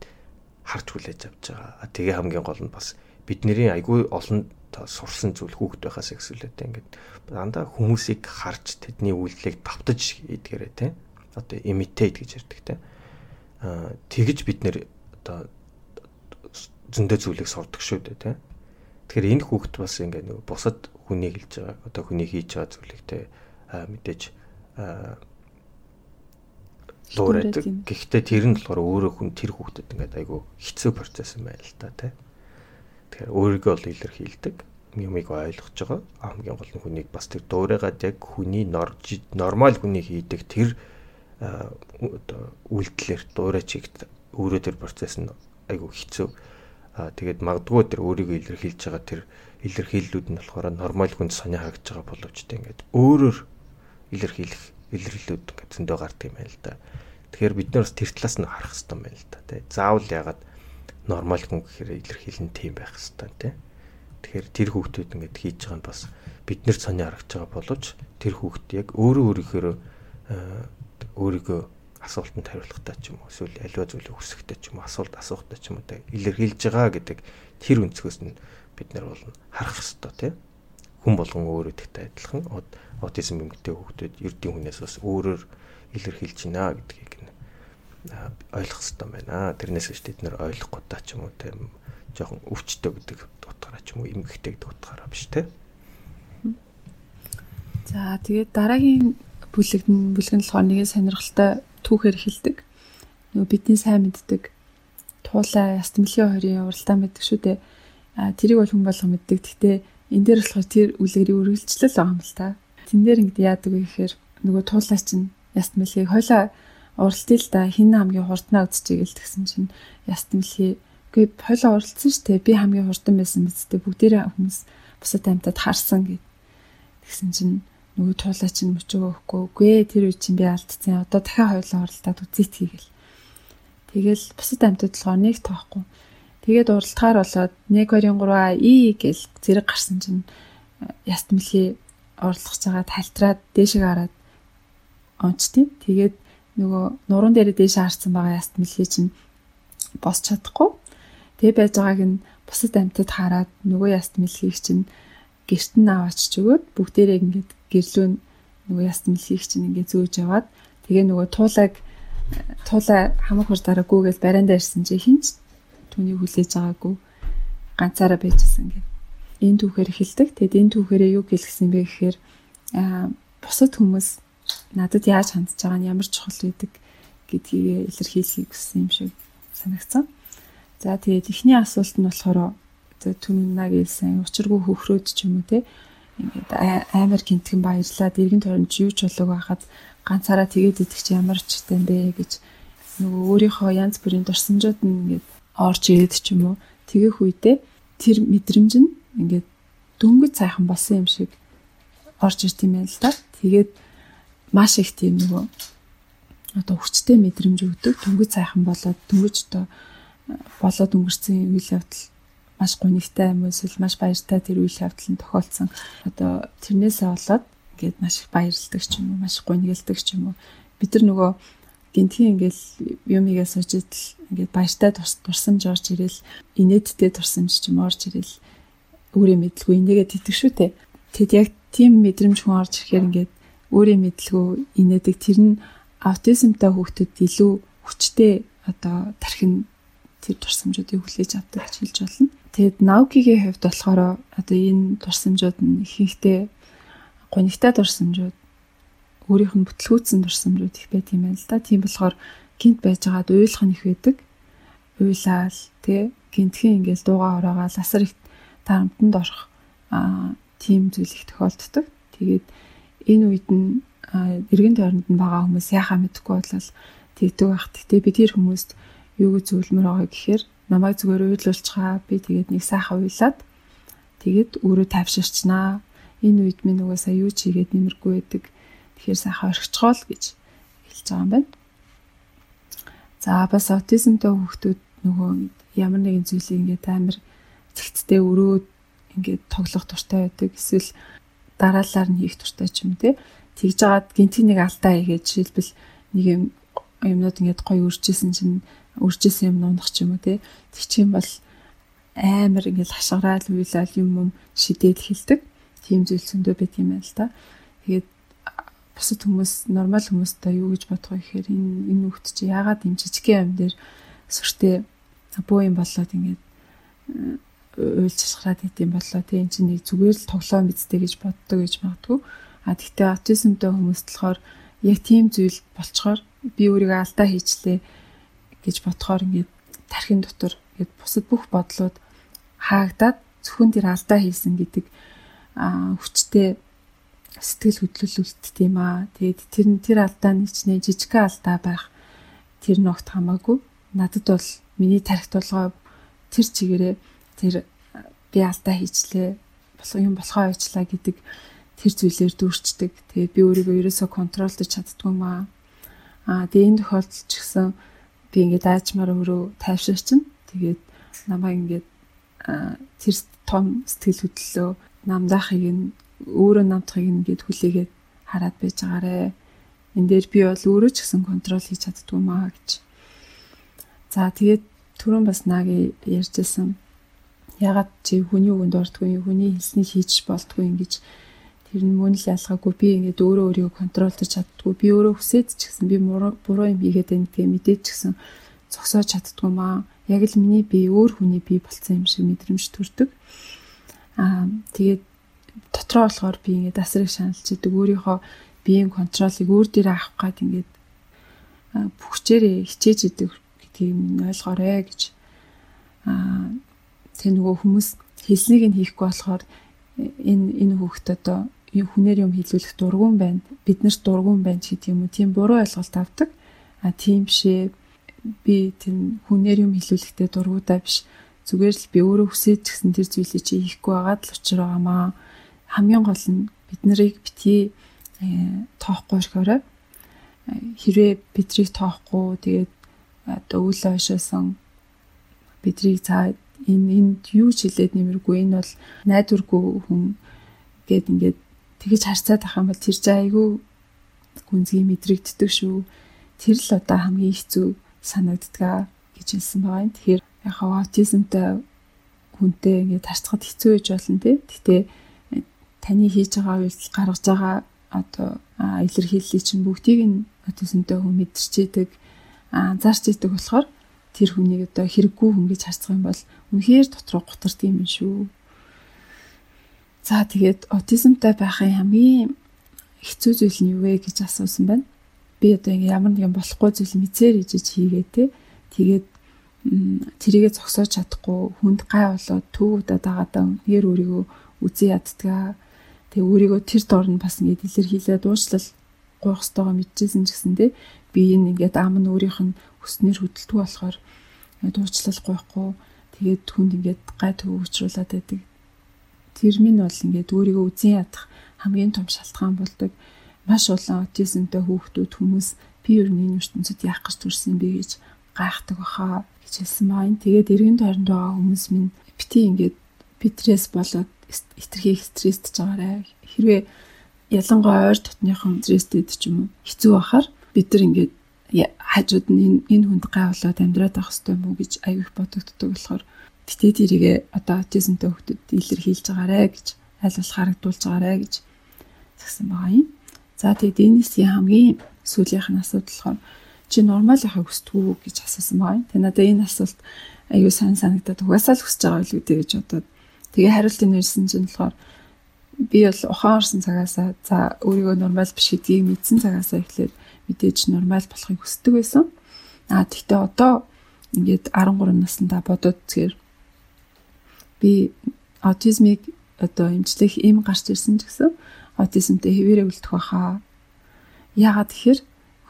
харж хүлээж авч байгаа. Тэгээ хамгийн гол нь бас бидний айгүй олон сурсан зүйл хүүхэд байхаас ихсүүлээтэй ингээд дандаа хүмүүсийг харж тэдний үйлдэлийг давтаж идгээрээ те одоо imitate гэж ярьдаг те аа тэгж бид нэр одоо зөндөө зүйлийг сурдаг шүү дээ те тэгэхээр энэ хүүхэд бас ингээд нөгөө бусад хүнийг хэлж байгаа одоо хүний хийж байгаа зүйлийг те мэдээж луурайдаг. Гэхдээ тэр нь болохоор өөрөө хүн тэр хүүхдэд ингээд айгүй хэцүү процесс юм байна л та тий. Тэгэхээр өөрийгөө бол илэрхийлдэг юмыг ойлгож байгаа. Хамгийн гол нь хүнийг бас тэр дуурайгаад яг хүний нормал хүний хийдэг тэр одоо үйлдэлээр дуурай чигт өөрөө тэр процесс нь айгүй хэцүү. Тэгээд магадгүй тэр өөрийгөө илэрхийлж байгаа тэр илэрхийллүүд нь болохоор нормал хүнд сонио харагдж байгаа боловч тэ ингээд өөрөөр илэрхийлэх илэрлүүд ингээд зөндөө гардаг юм байна л да. Тэгэхээр бид нар бас тэр талаас нь харах хэрэгтэй юм байна л да. Тэ заавал ягаад нормал хүн гэхээр илэрхийлэн тийм байх хэрэгтэй тэ. Тэгэхээр тэр хүүхдүүд ингээд хийж байгаа нь бас бид нэр сонио харагдж байгаа боловч тэр хүүхд яг өөрөө өөрийнхөө өөрийгөө асуултанд хариулахтай ч юм уу эсвэл аливаа зүйлийг хүсэхтэй ч юм уу асуулт асуухтай ч юм уу илэрхийлж байгаа гэдэг тэр өнцгөөс нь бид нар бол харах хэрэгтэй тийм хүн болгон өөрөө тэгтэй адилхан аутизм эмгтэй хүүхдүүд эрдийн хүнээс бас өөрөөр илэрхийлж байна гэдгийг нь ойлгох хэрэгтэй байна. Тэрнээс биш бид нар ойлгохгүй та ч юм уу тийм жоохон өвчтөй гэдэг утгаараа ч юм уу эмгэгтэй гэдэг утгаараа биш тийм. За тэгээд дараагийн бүлэг бүлэг нь болохоор нэгэн сонирхолтой түүхээр хэлдэг. Нөгөө бидний сайн мэддэг туулаа ястмлийн хоёрын уралдаан байдаг шүү дээ А тэрийг бол хүн болго мэддэг. Гэхдээ энэ дээр болохоор тэр үлгэрийг үргэлжлэл байгаа юм л та. Тэн дээр ингэдэг яадаг вэ гэхээр нөгөө туулаа чинь яст мэлхийг хойлоо уралтыг л да хин хамгийн хурднаа үзчихээ гэл тэгсэн чинь яст мэлхий үгүй хойлоо уралцсан дээ. Би хамгийн хурдан байсан биз дээ. Бүгдээрээ хүмүүс бусад амьтад харсан гэд. Тэгсэн чинь нөгөө туулаа чинь мөчөө өгөхгүй үгүй тэр үе чинь би алдсан. Одоо дахиад хоёулаа оролдоод үзээт хийгээл. Тэгэл бусад амьтад болохоор нэг тоохгүй. Тэгээд уралдахаар болоод 1 2 3 и гэл зэрэг гарсан чинь яст мэлхий орлох цагаа тальтраад дээшээ хараад онцтیں۔ Тэгээд нөгөө нуруунд дээр дээшээ харсан байгаа яст мэлхий чинь босч чадахгүй. Тэгээ байж байгааг нь бусад амьтад хараад нөгөө яст мэлхийг чинь гэрт нь аваач өгөөд бүгдээрээ ингээд гэрлөө нөгөө яст мэлхийг чинь ингээд зөөж яваад тэгээ нөгөө туулайг туулаа хамаг хурд дараагүйгээл барианда ирсэн чи хинч түүнийг хүлээж байгаагүй ганцаараа байжсэн гэдэг. Энэ түүхээр эхэлдэг. Тэгэд энэ түүхээрээ юу гэлгсэн бэ гэхээр аа бусад хүмүүс надад яаж хандж байгаа нь ямар чухал байдаг гэдгийг илэрхийлэхийг хүссэн юм шиг санагцсан. За тэгээд эхний асуулт нь болохоор түннаг хэлсэн учиргүй хөхрөөд ч юм уу те ингээд амар гинтгэн баярлаад эргэн тойронд юу ч болоог байхад ганцаараа тэгээд идэх чи ямар ч юм бэ гэж. Нөгөө өөрийнхөө янз бүрийн дурсамжууд нь ингээд орж ирээд ч юм уу. Тэгэх үедээ тэр мэдрэмж нь ингээд дөнгөж сайхан болсон юм шиг орж ирт юм байна л да. Тэгээд маш их тийм нөгөө одоо хүчтэй мэдрэмж өгдөг. Дөнгөж сайхан болоод дөнгөж одоо болоод өнгөрсөн үйл явдал маш гонигтай юм эсвэл маш баяртай тэр үйл явдал нь тохиолдсон. Одоо тэрнээсээ болоод ингээд маш их баярлдаг ч юм уу, маш гонигэлдэг ч юм уу. Бид нар нөгөө гинтгийн ингээл юмигээ сууж идэл ингээд баяртай турсамж орж ирэл инээдтэй турсамж ч юм орж ирэл өөрөө мэдлгүй инээгээ тэтг шүү те. Тэгэд яг тийм мэдрэмж хүн орж ирэхээр ингээд өөрөө мэдлгүй инээдэг тэр нь аутизмтай хүүхдэд илүү хүчтэй одоо тархин тэр турсамжуудыг хүлээж авдаг гэж хэлж болно. Тэгэд наукигийн хувьд болохоор одоо энэ дурсамжууд нь ихэнхдээ гонигтай дурсамжууд өөрийнх нь бүтлгүүцсэн дурсамжууд их байт юм байна л да. Тийм болохоор гинт байж байгаад уйлах нь их байдаг. Уйлаал тий гинтхэн ингээл дууга ороогаал асар их тарамтанд орох аа тийм зүйл их тохиолддог. Тэгээд энэ үед нь эргэн тойронд нь байгаа хүмүүс яхаа мэдэхгүй болол тэгдэг байх. Гэтэ бид тэр хүмүүст юу гэж зөвлөмөр байгаа гэхээр намайг зүгээр уйлуулчихаа би тэгээд нэг сайхан уйлаад тэгээд өөрөө тайвширчнаа энэ үед минь сая юу ч хийгээд нэмэргүй байдаг. Тэгэхээр сайхан орхичгоо л гэж хэлж байгаа юм байна. За бас аутизмтай хүүхдүүд нөгөө ямар нэгэн зүйлийг ингээд амар цэгцтэй өрөөд ингээд тоглох туртай байдаг. Эсвэл дараалалаар нь хийх туртай ч юм те. Тэгж жагаад гинтийн нэг алдаа хийгээд жишээлбэл нэг юм юмнууд ингээд гоё үржижсэн чинь үржижсэн юм унах ч юм уу те. Тэг чинь бол амар ингээл хашгираад уйлал юм юм шидээд хэлдэг. Тийм зүйл зөндөө байт юм байна л да. Тэгээд бусад хүмүүс нормал хүмүүстэй юу гэж бодох вэ гэхээр энэ энэ нүхт чи яагаад юм жижигхэн юм дээр сүртэй бөө юм болоод ингээд уйлж шахраад идэм болоо тийм чинь нэг зүгээр л тоглоом бидтэй гэж боддог гэж магадгүй. А тэгтээ аутизмтай хүмүүст болохоор яг тийм зүйл болцохоор би өөрийгөө алдаа хийчлээ гэж бодохоор ингээд тархин дотор ингээд бусад бүх бодлууд хаагдаад зөвхөн тэр алдаа хийсэн гэдэг хүчтэй сэтгэл хөдлөлөлт тийм аа. Тэгээд тэр тэр алдаа нэг ч нэ жижигхэн алдаа байх тэр ногт хамаагүй. Надад бол миний тархит толгой тэр чигээрээ тэр би алдаа хийчлээ болох юм болохоо ажиллаа гэдэг тэр зүйлээр дүүрчдэг. Тэгээд би өөрийгөө ерөөсөө контролдож чаддгүй маа. Аа тэгээд энэ тохиолдолд ч гэсэн би ингээд аажмаар өөрөө тайвширчин. Тэгээд намайг ингээд тэр том сэтгэл хөдлөлөө намдаахыг нь өөрөө намдахыг нь ингээд хүлээгээд хараад байж байгаарэ. Энд дээр би бол өөрөө ч гэсэн контрол хийж чаддгүй маа гэж. За тэгээд түрүүн бас наги ярьжсэн. Ягаад чи хүний үгэнд ордгүй, хүний хэлснийг хийж болтгүй ингэж тэр нь мөн л ялгаагүй. Би ингээд өөрөө өөрийгөө контролдож чаддгүй би өөрөө хүсээд ч гэсэн би буруу юм хийгээд байна гэдгээ мэдээд ч гэсэн зогсоож чаддгүй маа. Яг л миний би өөр хүний би болцсон юм шиг мэдрэмж төрдөг. Аа тэгээд дотроо болохоор би ингээд асар их шаналж идэг. Өөрийнхөө биеийн контролыг өөр дээр авах гад ингээд бүхчээрээ хичээж идэг гэдгийг минь ойлгоорой гэж. Аа тэг нөгөө хүмүүс хэлснийг нь хийхгүй болохоор энэ энэ хүүхд одоо хүнээр юм хилүүлэх дургуун байна. Биднэрт дургуун байна гэдэг юм уу. Тийм буруу ойлголт авдаг. А тийм бишээ. Би тийм хүнээр юм хилүүлэхдээ дургуудаа биш. Зүгээр л би өөрөө хүсэж гисэн тэр зүйлийг чи хийхгүй байгаад л учир байгаамаа. Хамгийн гол нь бид нарыг бити тоохгүй өрхөөрэй. Хэрвээ бидрийг тоохгүй тэгээд одоо үл ойшоосон бидрийг цаа энэ энд юу ч хэлээд нэмэргүй энэ бол найдваргүй хүн гэд ингээд тэгэж харцаад ах юм бол тэр чинь айгүй гүнзгий мэдрэгддэг шүү. Тэр л одоо хамгийн хэцүү санагддаг гэж хэлсэн байгаа юм. Тэгэхээр яг аутизмтай хүнтэй ингээд харцахад хэцүү байж болно тий. Гэтэ таны хийж байгаа үйлдэл гаргаж байгаа одоо илэрхийллийг чинь бүгдийг нь аутизмтай хүн мэдэрчээдэг анзаарч идэг болохоор тэр хүнийг одоо хэрэггүй хүн гэж харцах юм бол үнэхээр дотроо гутардаг юм шүү. За тэгээд аутизмтай байхын хамгийн хэцүү зүйл нь юу вэ гэж асуусан байна. Би одоо ямар нэгэн болохгүй зүйл мэдсээр ижиж хийгээ те. Тэгээд тэрийгэ зогсоож чадахгүй хүнд гай болоод төв удаа дагаадаа нэр өөрийгөө үзий яддгаа. Тэгээ өөрийгөө тэр дор нь бас ингэ илэрхийлээд уучлал гуйх ёстойгоо мэдчихсэн ч гэсэн те би энэ ингээд ам нь өөрийнх нь өснөр хөдөлтөг болохоор дуучлал гуйхгүй тэгээд хүнд ингээд гай төв өчрүүлээд байдаг тэр минь бол ингээд өөрийгөө үзэн ядах хамгийн том шалтгаан болдог. Маш олон аутизмтай хүүхдүүд хүмүүс би ер нь энэ ертөнцид яах гэж төрсэн бэ гэж гайхдаг баха гэж хэлсэн байна. Тэгээд эргэн тойронд байгаа хүмүүс минь бити ингээд битрээс болоод хитрхи стресстэй байгаарай. Хэрвээ ялангуяа ойр дотныхон стресстэй ч юм уу хэцүү бахаар бид нар ингээд хажууд нь энэ хүнд гай болоод амьдраад авах хэрэгтэй уу гэж их бодогддог болохоор Гэтэ тэрийгэ одоо аутизмтай хүүхдэд илэрхийлж байгаарэ гэж айлбал харагдуулж байгаарэ гэж загсан байгаа юм. За тэгээд Денисийн хамгийн сүүлийнх нь асуудал болохоор чи нормал яхаа хүсдэг үү гэж асуусан байгаа юм. Тэгээ надад энэ асуулт аюу сан санагдаад угаасаа л хүсэж байгаа үүдээ гэж бодоод тэгээ хариултыг нэрсэн чинь болохоор би бол ухаан орсон цагаасаа за өөрийгөө нормал биш гэдгийг мэдсэн цагаасаа эхлээд мэдээж нормал болохыг хүсдэг байсан. Аа тэгтээ одоо ингээд 13 наснда бодоод зүгээр би аутизмыг одоо эмчлэх им гарч ирсэн ч гэсэн аутизмтэй хэвээрээ үлдэх баха. Яагаад тэгэхээр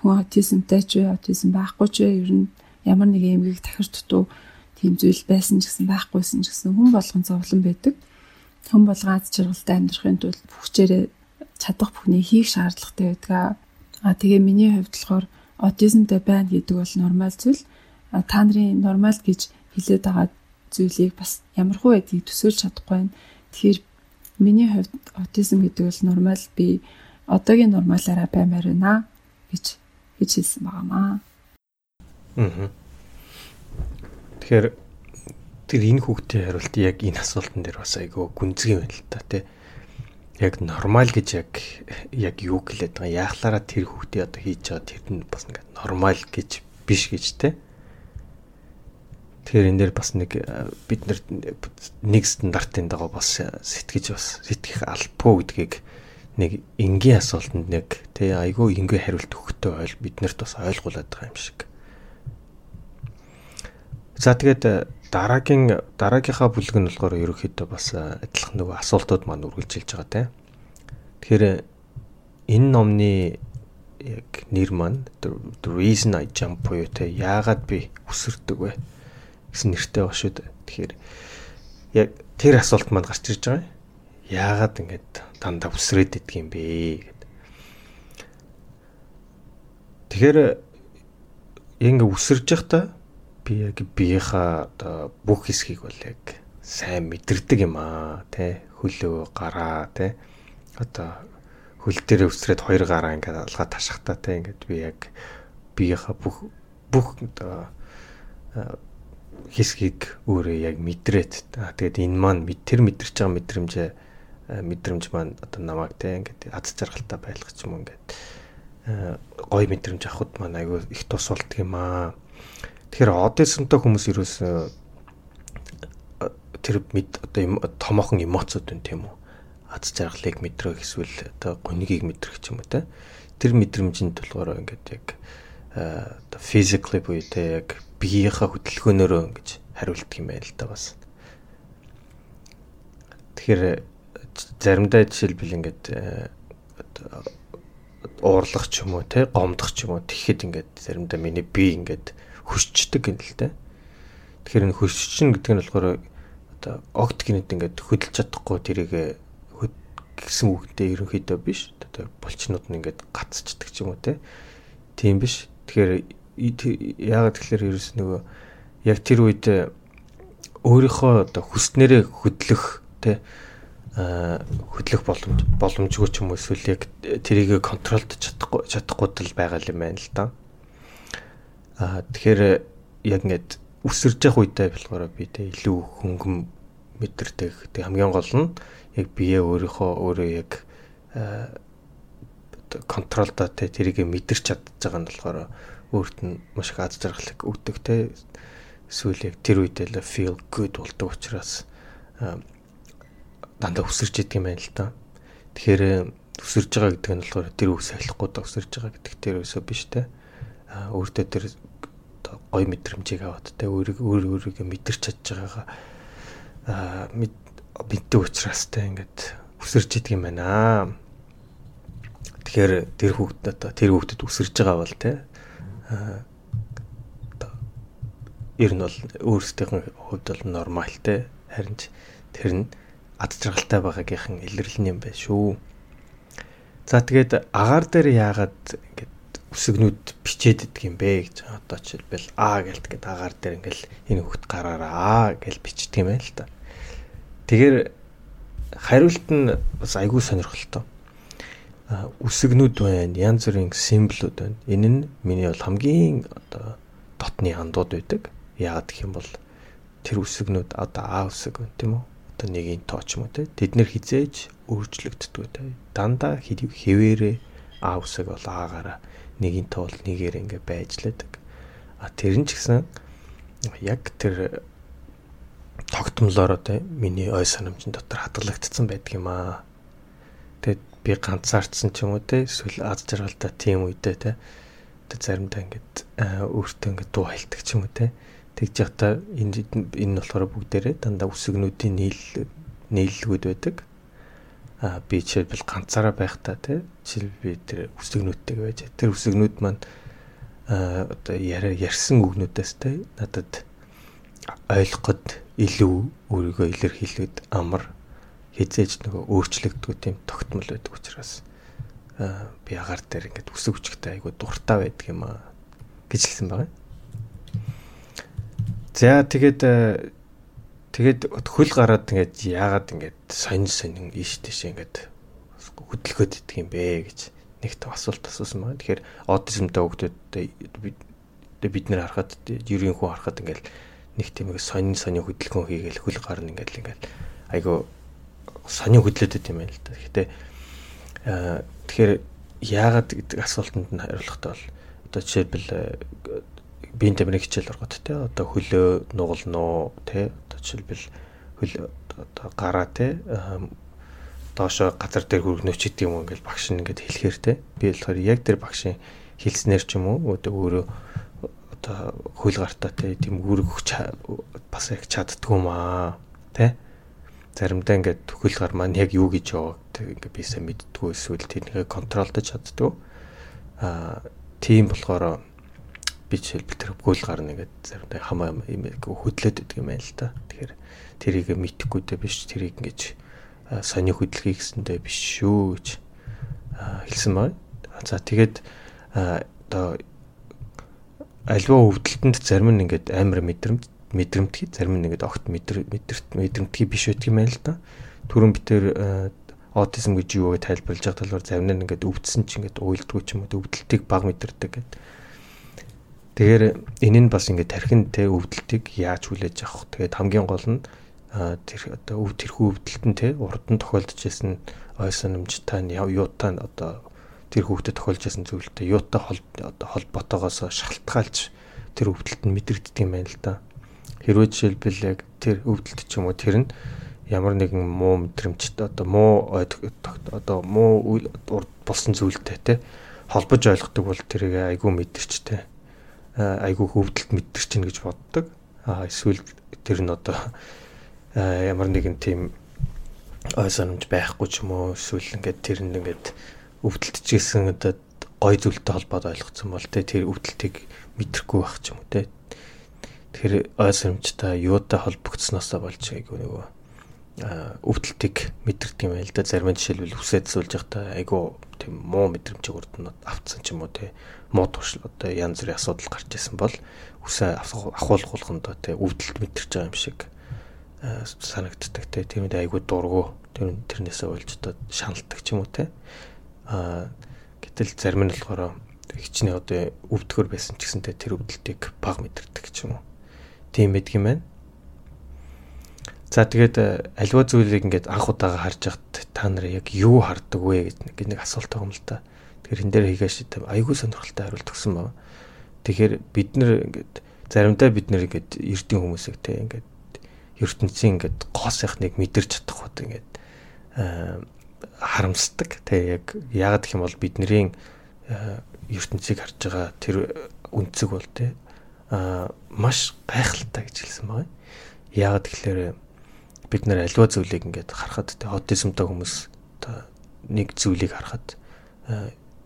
хүн аутизмтай ч вэ, аутизм байхгүй ч вэ ер нь ямар нэг эмгэг тахир дутуу тийм зүйл байсан ч гэсэн байхгүйсэн ч гэсэн хүн болгон зовлон байдаг. Хүн болгон аз жаргалтай амьдрахын тулд бүхчээрээ чадах бүхний хийх шаардлагатай байдаг. А тэгээ миний хувьд болохоор аутизмтай байна гэдэг бол нормал зүйл. Та нарын нормал гэж хэлээд байгаа зүйлийг бас ямархуу байдгийг төсөөлж чадахгүй байна. Тэгэхээр миний хувьд аутизм гэдэг бол нормал би одоогийн нормалаараа баймаар байна гэж гэж хэлсэн байгаамаа. Аа. Тэгэхээр тэр энэ хүүхдийн хариулт яг энэ асуултан дээр бас айгүй гүнзгий байна л та тий. Яг нормал гэж яг яг юу гэлээд байгаа яахлаараа тэр хүүхдийн одоо хийж байгаа тэр нь бас ингээд нормал гэж биш гэж тий. Тэгэхээр энэ дээр бас нэг э, бид нэг стандартын дагуу бас сэтгэж бас сэтгэх албагүй гэдгийг нэг энгийн асуултанд нэг тий айгүй энгийн хариулт өгөхтэй ойл биднэрт бас ойлгуулад байгаа юм шиг. За тэгээд э, дараагийн дараагийнхаа бүлэг нь болохоор ерөөхдөө бас э, адилхан нөгөө асуултууд маань үргэлжилж байгаа тий. Тэгэхээр энэ номны яг нэр маань The Reason I Jump буюу тий яагаад би өсөрдөг вэ? Гэсэн нэртэй ба шүү дээ. Тэгэхээр яг тэр асуулт манд гарч ирж байгаа юм. Яагаад ингэж дандаа үсрээд идэх юм бэ гэд. Тэгэхээр ингэ үсэрж явахдаа би яг биеийнхаа одоо бүх хэсгийг бол яг сайн мэдэрдэг юм аа тий хөлөө гараа тий одоо хөл дээр өсрээд хоёр гараа ингээд алгаа ташахтаа тий ингээд би яг биеийнхаа бүх бүх одоо хэсгийг өөрөө яг мэдрээд тэгээд энэ маань тэр мэдэрч байгаа мэдрэмжээ мэдрэмж маань одоо намайг те ингээд аз жаргалтай байлгах юм ингээд гой мэдрэмж авахд маань айгүй их тус болдг юм аа. Тэгэхээр аутизмтай хүмүүс ерөөсөө тэр мэд одоо томоохон эмоцуд байна тийм үү? Аз жаргалыг мэдрэх эсвэл одоо гунигийг мэдрэх ч юм уу те. Тэр мэдрэмжинд болохоор ингээд яг одоо physically буюу те яг биеийнхаа хөдөлгөөнөөрөө ингэж хариулдаг юм байл л да бас. Тэгэхээр заримдаа жишээлбэл ингээд э, уурлах ч юм уу те гомдох ч юм уу тэгэхэд ингээд заримдаа миний бие ингээд хөшчдөг юм л те. Тэгэхээр энэ хөшчин гэдэг нь болохоор одоо огт гинэд ингээд хөдөлж чадахгүй тэрийг гэсэн үгтэй ерөнхийдөө биш. Одоо булчнууд нь ингээд гацчдаг ч юм уу те. Тийм биш. Тэгэхээр яагаад тэгэхээр ерөөс нөгөө яг тэр үед өөрийнхөө одоо хүснээрээ хөдлөх те хөдлөх боломж боломжгүй ч юм уу эсвэл яг тэрийг контролдож чадахгүй чадахгүй тал байгаа юм байна л да. Аа тэгэхээр яг ингээд үсэрж явах үедээ болохоор би тэ илүү хөнгөн мэдэрдэг. Тэг хамгийн гол нь яг бие өөрийнхөө өөрөө яг контролдоо тэ тэрийг мэдэрч чадж байгаа нь болохоор өөрт нь маш их аз жаргалыг өгдөг тэ эсвэл яг тэр үедээ л feel good болдог учраас дандаа өсөрч идэг юм байна л да. Тэгэхээр өсөрж байгаа гэдэг нь болохоор тэр үс ахлахгүй да өсөрж байгаа гэдэг тэр өсөө биш те. А өөртөө тэр гой мэдрэмжийг аваад те өөрийг өөр өөрийгөө мэдэрч чадж байгаагаа а мэддэг учраас те ингээд өсөрж идэг юм байна. Тэгэхээр тэр хүүхдэд тэр хүүхдэд өсөрж байгаа бол те ер нь бол өөрсдийнх нь хувьд бол нормал те харин тэр нь ад жаргалтай байгаагийнхан илэрлэл юм байна шүү. За тэгээд агаар дээр яагаад ингээд үсгнүүд бичээд идэг юм бэ гэж одоо жишээлбэл А гэлт гээд агаар дээр ингээл энэ хөхт гараараа гэж бичдэг юм байна л та. Тэгэхээр хариулт нь бас айгүй сонирхолтой. Үсгнүүд байна, янз бүрийн символууд байна. Энэ нь миний бол хамгийн одоо дотны андууд байдаг. Яагаад гэх юм бол тэр үсгнүүд одоо А үсэг байна тийм үү? Одоо нэгийн тоо ч юм уу те. Тэд нэр хизээж өөрчлөгддөг те. Дандаа хэвээрээ А үсэг бол Аагаараа нэгийн тоол нэгээр ингээ байж лээдэг. А тэр нь ч гэсэн яг тэр тогтмолоор одоо миний ой санамжин дотор хадгалагдсан байдаг юм аа. Тэгэд би ганцаардсан ч юм уу те эсвэл аз жаргалтай тийм үедээ те одоо заримдаа ингээд өөртөө ингээд дуу хайлтдаг ч юм уу те. Тэгж явахдаа энэ энэ болохоор бүгдээрээ дандаа үсгнүүдийн нийл нийллэгүүд байдаг. А би жишээлбэл ганцаараа байхдаа тий жишээл би тэр үсгнүүдтэйг байж тэр үсгнүүд маань одоо яриа ярьсан үгнүүдээс тий надад ойлгоход илүү өөрийгөө илэрхийлээд амар хизээж нөгөө өөрчлөгдгөө тийм тогтмол байдаг учраас би агаар дээр ингээд үсэг хүчтэй айгу дуртай байдаг юм аа гэж хэлсэн байгаа. За тэгээд Тэгээд хөл гараад ингээд яагаад ингээд сонин сонин ийш тийш ингээд хөдөлгөөд идэх юм бэ гэж нэг та асуулт асуусан байна. Тэгэхээр аутизмтай хүүхдүүдэд бид нэр харахад ерийн хүн харахад ингээд нэг тийм сонин сонин хөдөлгөөн хийгээл хөл гарна ингээд ингээд айгу сонин хөдлөд байт юм байна л да. Гэтэ тэгэхээр яагаад гэдэг асуултанд нь хариулахдаа бол одоо жишээлбэл биеийн тамирын хичээл оргот те одоо хөлөө нугалнуу те одоо жишээлбэл хөл одоо гараа те доошо газар дээр хөргнөч гэдэг юм ингээл багш нь ингээд хэлэхээр те би болохоор яг тэр багшийн хэлснээр ч юм уу одоо өөрөө одоо хөл гартаа те тийм үүрэг өгч бас яг чаддгүй юм аа те заримдаа ингээд гар маань яг юу гэж яваа ингээд би сайн мэддггүй эсвэл тэрнийг контролдож чаддгүй аа тийм болохоор би жишээлбэл тэр гүйл гарна гэдэг заримдаа хамаа юм хөдлөөд идэг юм байна л да. Тэгэхээр тэрийг мэдхгүйдээ биш тэрийг ингэж сони хөдөлгөе гэсэндээ биш шүү гэж хэлсэн байна. За тэгээд одоо альва өвдөлтөнд зарим нь ингээд амар мэдрэмж мэдрэмтгий зарим нь ингээд огт мэдэрт мэдрэмтгий биш байдаг юм байна л да. Түрүүн битэр аутизм гэж юу гэж тайлбарлаж байгаа талаар зарим нь ингээд өвдсөн чинь ингээд уйлдгүй ч юм уу өвдөлтийг баг мэдэрдэг гэдэг Тэгэхээр энэ нь бас ингээд тархин те өвдөлтийг яаж хүлээж авах. Тэгээд хамгийн гол нь тэр одоо өв тэрхүү өвдөлтөн те урд нь тохиолдож исэн ой санамжтай нь юутай нь одоо тэр хүүхдэд тохиолж исэн зүйлтэй юутай холбоотойгоос шалтгаалж тэр өвдөлт нь мэдрэгддэг юм байна л да. Хэрвээ жишээлбэл яг тэр өвдөлт ч юм уу тэр нь ямар нэгэн муу мэдрэмжтэй одоо муу одоо муу болсон зүйлтэй те холбож ойлгодог бол тэрийг айгүй мэдэрчтэй айгүй хөвдөлт мэддэг чинь гэж боддог. Аа эсвэл тэр нь одоо ямар нэгэн тийм ой санамж байхгүй ч юм уу эсвэл ингээд тэр нь ингээд өвдөлтжсэн одоо гой зүйлтэй холбоод ойлгоцсон бол тэр өвдөлтийг мэдрэхгүй байх ч юм уу те. Тэгэхээр ой санамжтай юутай холбогдсноосоо болж айгүй нөгөө өвдөлтийг мэдэрдэг юм байл да. Зарим жишээлбэл үсээд суулж явахдаа айгүй тийм муу мэдрэмжийг урд нь авцсан ч юм уу те. Муу туршил одоо янз бүрийн асуудал гарч исэн бол үсээ ахуулгуулгандаа те өвдөлт мэдэрч байгаа юм шиг санагддаг те. Тиймээд айгүй дургу тэр тэрнээсээ болж одоо шаналдаг ч юм уу те. А гэтэл зарим нь болохоор хичнээн одоо өвдгөр байсан ч гэсэн тэр өвдөлтийг баг мэдэрдэг ч юм уу тийм байдаг юм байна За тэгээд э, альва зүйлийг ингээд анх удаага харж байхад та нар яг юу хардаг вэ гэж нэг асуулт байгаа юм л та. Тэгэхээр энэ дээр хийгээш айгүй сонирхолтой хариулт өгсөн байна. Тэгэхээр бид нэр ингээд заримдаа бид нэр ингээд эрдийн хүмүүсийг те ингээд ертөнцийн ингээд гоо сайхныг мэдэрч чадах хот ингээд э, харамсдаг те яг яагаад гэх юм бол бидний э, ертөнцийг харж байгаа тэр үнцэг бол те маш гайхалтай гэж хэлсэн байна. Яагаад тэгэхээр бид нэр аливаа зүйлийг ингээд харахад тэ аутизмтай хүмүүс нэг зүйлийг харахад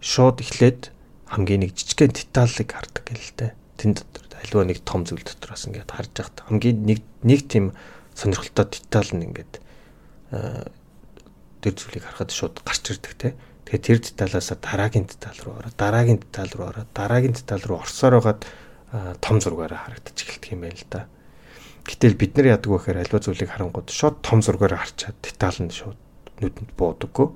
шууд эхлээд хамгийн нэг жижигхэн деталыг хардаг гэлтэй. Тэн дотор аливаа нэг том зүйл дотроос ингээд харж байхад хамгийн нэг нэг тийм сонирхолтой детал нь ингээд тэр зүйлийг харахад шууд гарч ирдэг те. Тэгэхээр тэр деталаас дараагийн детал руу ороод дараагийн детал руу ороод дараагийн детал руу орсоор байгаад том зургаараа харагдаж эхэлдэг юм байна л да. Гэтэл бид нар яадаг вэ гэхээр альва зүйлийг харангууд шууд том зургаар харчаад детал нь шууд нүдэнд буудаггүй.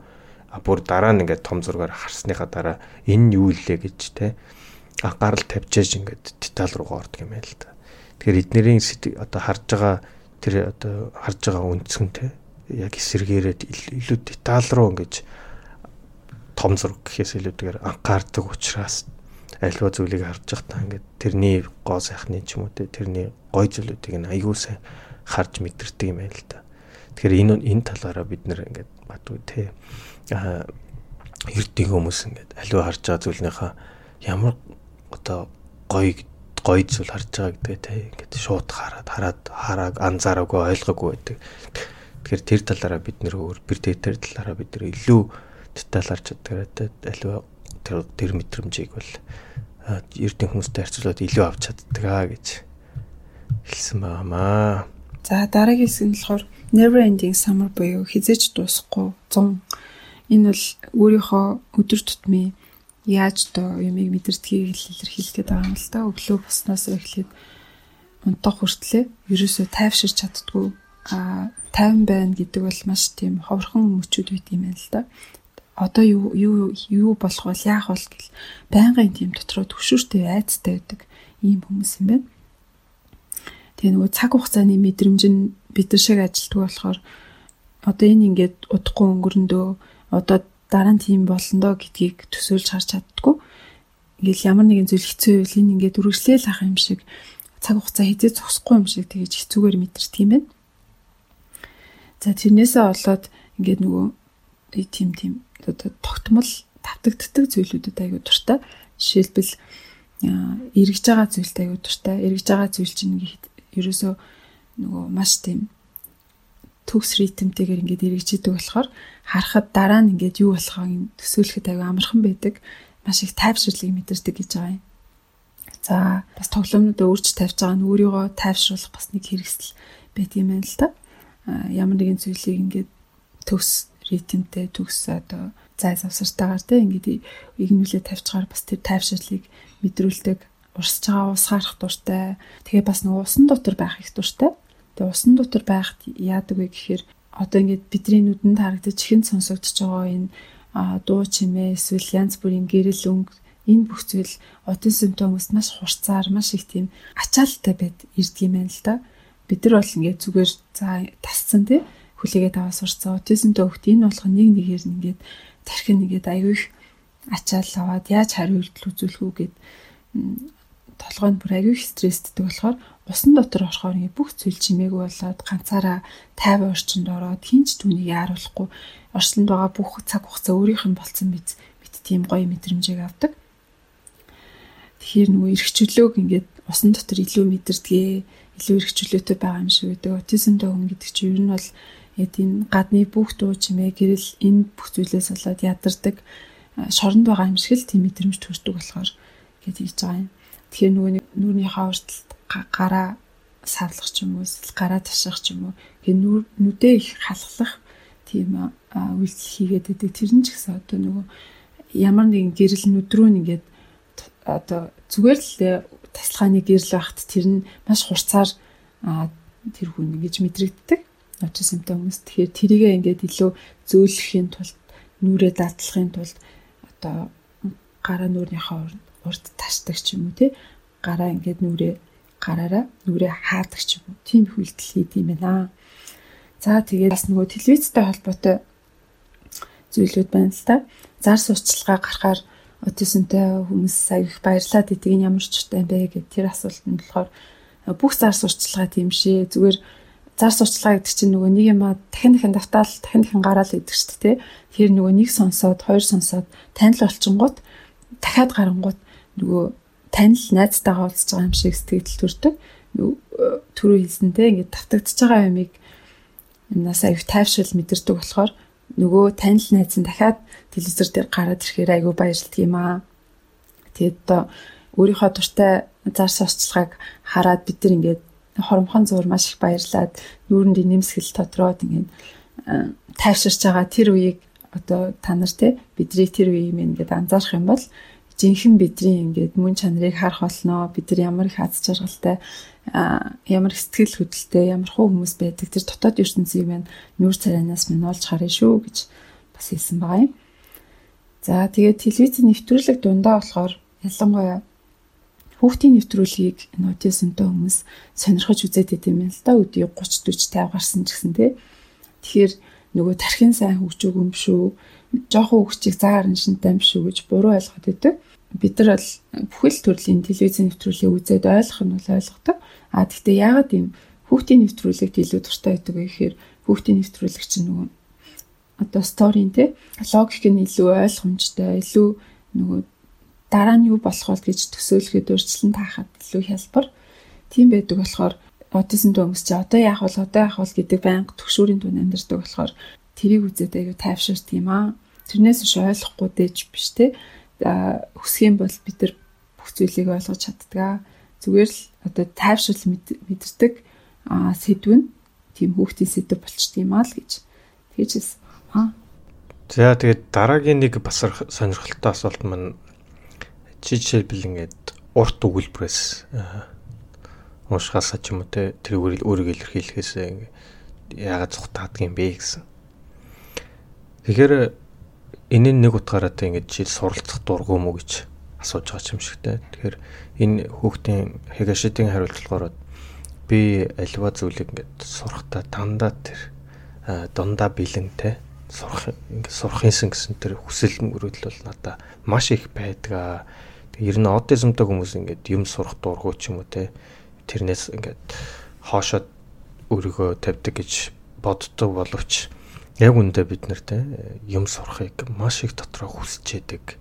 А бүр дараа нь ингээд том зургаар харсныхаа дараа энэ юу илээ гэж те анхаарал тавьжээж ингээд детал руугаа ордог юм байл да. Тэгэхээр эднэрийн одоо харж байгаа тэр одоо харж байгаа үндсэн те яг эсэргээрээ илүү детал руу ингээд том зураг гэхээс илүүтэйгээр анхаардаг учраас альва зүйлийг харж байхдаа ингээд тэрний гоо сайхны ч юм уу те тэрний гой зүйлүүдийг нь сайн харж мэдэрдэг юм байна л да. Тэгэхээр энэ энэ талаараа бид нэр ингээд бадгүй те а эрдийн хүмүүс ингээд альва харж байгаа зүйлнийхаа ямар одоо гой гой зүйл харж байгаа гэдэг те ингээд шууд хараад хараад харааг анзаараагүй ойлгоогүй байдаг. Тэгэхээр тэр талаараа бид нэр өөр бэр тэр талаараа бид нэр илүү деталь харж чаддаг альва тэр тэр мэдрэмжийг бол эрдэнэ хүмүүстэй харьцуулаад илүү авч чаддаг аа гэж хэлсэн байгаамаа. За дараагийн хэсэг нь болохоор Never Ending Summer буюу хизээж дуусахгүй 100. Энэ бол өөрийнхөө өдөр тутмын яаж доо юмыг мэдэрдгийг илэрхийлэх байгаа юм л та. Өглөө босноос эхлээд унтах хүртлээр ерөөсөө тайвширч чаддгүй а тайван байна гэдэг бол маш тийм ховрхон мөчүүд үйт юм байна л да одоо юу юу юу болох вэ? Яах вэ гэл байнгын тийм дотроо төвшөртэй айцтай байдаг ийм хүмүүс юм байна. Тэгээ нөгөө цаг хугацааны мэдрэмж нь бидэр шиг ажилтдаг болохоор одоо энэ ингээд удахгүй өнгөрөндөө одоо дараа нь тийм болондоо гэдгийг төсөөлж харж чаддгүй. Ингээл ямар нэгэн зүйл хэцүү байвал энэ ингээд үргэлжлээл ах юм шиг цаг хугацаа хизээ зогсохгүй юм шиг тэгэж хэцүүгээр мэдэрч тийм байна. За тэрнээсээ болоод ингээд нөгөө тийм тийм одоо тогтмол тавтагддаг зүйлүүдэд аягүй дуртай. Жишээлбэл эргэж байгаа зүйлтэй аягүй дуртай. Эргэж байгаа зүйл чинь ерөөсөө нөгөө маш тийм төгс ритмтэйгээр ингээд эргэж идэг болохоор харахад дараа нь ингээд юу болохоо төсөөлөхөд аягүй амархан байдаг. Маш их тайвширлыг мэдэрдэг гэж байгаа юм. За бас тоглоомнууд өөрч тавьж байгаа нь өөрийгөө тайвшруулах бас нэг хэрэгсэл байт юм байна л та. Ямар нэгэн зүйлийг ингээд төгс ритмтэй төгс одоо зай завсартаагаар те ингээд игнүүлээ тавьчихаар бас тэр тайвширлыг мэдрүүлдэг урсж байгаа ус харах дуртай. Тэгээ бас нэг усан дотор байх их дуртай. Тэгээ усан дотор байхад яадаг вэ гэхээр одоо ингээд бидний нүдэнд харагдаж чихэн сонсогдож байгаа энэ дуу чимээ эсвэл янз бүрийн гэрэл өнгө энэ бүх зүйл аутизм симптомоос маш хурцаар маш их тийм ачаалттай байд ирдэг юм байна л да. Бид нар бол ингээд зүгээр за тасцсан тий хүлээгээд аваа сурцсан аутизмтай хөхт энэ болох нэг нэгээр ингээд тархин нэгээд аягүй их ачаал аваад яаж хариулт үзүүлэх үү гэд толгойд бүр аягүй их стресстэй болохоор усан дотор орохоор ингээ бүх зүйл чимээгүй болоод ганцаараа тайван орчинд ороод хинч түүнийг яаруулахгүй орчлонд байгаа бүх цаг хугацаа өөрийнх нь болцсон биз бит тийм гоё мэдрэмжийг авдаг. Тэгэхээр нөгөө эргчлөөг ингээд усан дотор илүү мэдэрдгээ илүү эргчлөөтэй байгаа юм шиг байдаг. Аутизмтай хүн гэдэг чинь ер нь бол Эд энэ гадны бүх дуу чимээ гэрэл энэ бүх зүйлээс болоод ядардаг шоронд байгаа юм шиг л тийм мэдрэмж төрдөг болохоор гээд хийж байгаа юм. Тэгэхээр нөгөө нүүрнийхээ урталт гараа савлах ч юм уу гараа таших ч юм уу гээ нүдээ их халахлах тийм үйлдэл хийгээд байдаг. Тэр нь ч гэсэн одоо нөгөө ямар нэгэн гэрэл нүдрүүн ингээд одоо зүгээр л тасалгааны гэрэл багт тэр нь маш хурцаар тэр хүн ингэж мэдрэгддэг. Аутизмтай хүмүүс. Тэгэхээр тэрийгээ ингээд илүү зөөлөхийн тулд нүрээ дадлахын тулд одоо гараа нүрийнхээ урд ташдаг ч юм уу тий гараа ингээд нүрээ гараараа нүрээ хаадаг ч юм уу тийм их үйлдэл хийд юм байна. За тэгээд бас нөгөө телевизтэй холбоотой зүйлүүд байна л та. Зар сурталчилгаа гарахаар аутизмтай хүмүүс аяг их баярлаад идэг нь ямар ч чуртай бэ гэдэг тэр асуултанд болохоор бүх зар сурталчилгаа тийм шээ. Зүгээр зар сурталчилгаа гэдэг чинь нөгөө нэг юм а дахин дахин давтаал дахин дахин гараал идэг шүү дээ. Тэр нөгөө нэг сонсоод хоёр сонсоод танил болчингууд дахиад гарангууд нөгөө танил найзтайгаа уулзж байгаа юм шиг сэтгэл төрдөг. Түрүү хэлсэнтэй ингээд давтагдчихж байгаа юмыг юмнаас аюу тайвшрал мэдэрдэг болохоор нөгөө танил найз нь дахиад телевизэр дээр гараад ирэхээр аюу баярлдаг юм аа. Тэгээд одоо өөрийнхөө дуртай зар сурталчилгааг хараад бид нар ингээд хоромхон зур маш их баярлаад нүүрэнд нэмсгэл тодроод ингээд тайвширч байгаа тэр үеийг одоо та нар те бидний тэр үеийг ингээд анзаарах юм бол жинхэнэ бидний ингээд мөн чанарыг харах болно бид нар ямар их аз жаргалтай ямар сэтгэл хөдлөлтэй ямар хуу хүмүүс байдаг тэр дотоод ертөнцийг маань нүүр царайнаас минь олж харъя шүү гэж бас хэлсэн байгаа юм. За тэгээд телевизийн нэвтрүүлэг дундаа болохоор ялангуяа хүүхдийн нэвтрүүлгийг аутизмтай хүмүүс сонирхож үзээд байт юм л да өдөө 30 40 50 гарсан ч гэсэн тий. Тэгэхээр нөгөө тархин сайн хөгжөөг юм шүү. Жохон хөгжийг заагаар шинтэй юм шүү гэж буруу ойлгоод байдаг бид нар бол бүхэл төрлийн телевизийн нэвтрүүлгийг үзээд ойлгох нь бол ойлгодог. А тэгтээ яагаад ийм хүүхдийн нэвтрүүлэгт илүү дуртай байдаг вэ гэхээр хүүхдийн нэвтрүүлэг чинь нөгөө одоо сторийн те логик нь илүү ойлгомжтой, илүү нөгөө дараа нь юу болох вэ гэж төсөөлөхөд өөрчлөлт таахад илүү хялбар. Тийм байдаг болохоор аутизм хүмүүс чи одоо яах вэ одоо яах вэ гэдэг байнга төгшүүрийн түн амьдардаг болохоор тэрийг үзээд аягүй тайвширт юм аа. Тэрнээс биш ойлгохгүй дэж биш те хүсэх юм бол бид нар бүх зүйлийг ойлгож чаддаг. Зүгээр л одоо тайвшрал мэдэрдэг сэдв нь тийм хүүхдийн сэдв болчт юм аа л гэж тэгж хэлсэн аа. За тэгээд дараагийн нэг бас сонирхолтой асуулт маань жишээлбэл ингээд урт өгүүлбэрээс уушгаасаа ч юм уу те тэр өөрийгөө илэрхийлэхээс яагаад цухтаадаг юм бэ гэсэн. Тэгэхээр энэ нэг утгаараа тэ ингэж жил суралцах дургүй мүү гэж асууж байгаа юм шигтэй. Тэгэхээр энэ хүүхдийн Хигашидын хариулт болохоор би альва зүйлийг ингээд сурахтаа дандаа тэр дундаа бэлэнтэй сурах ингээд сурахынсан гэсэн тэр хүсэл мөрөдөл бол надаа маш их байдаг. Ер нь аутизмтай хүмүүс ингээд юм сурах дургүй ч юм уу те тэрнээс ингээд хоошоод өөрийгөө тавьдаг гэж боддог боловч яг үндэ бид нартэй юм сурахыг маш их дотроо хүсэж яадаг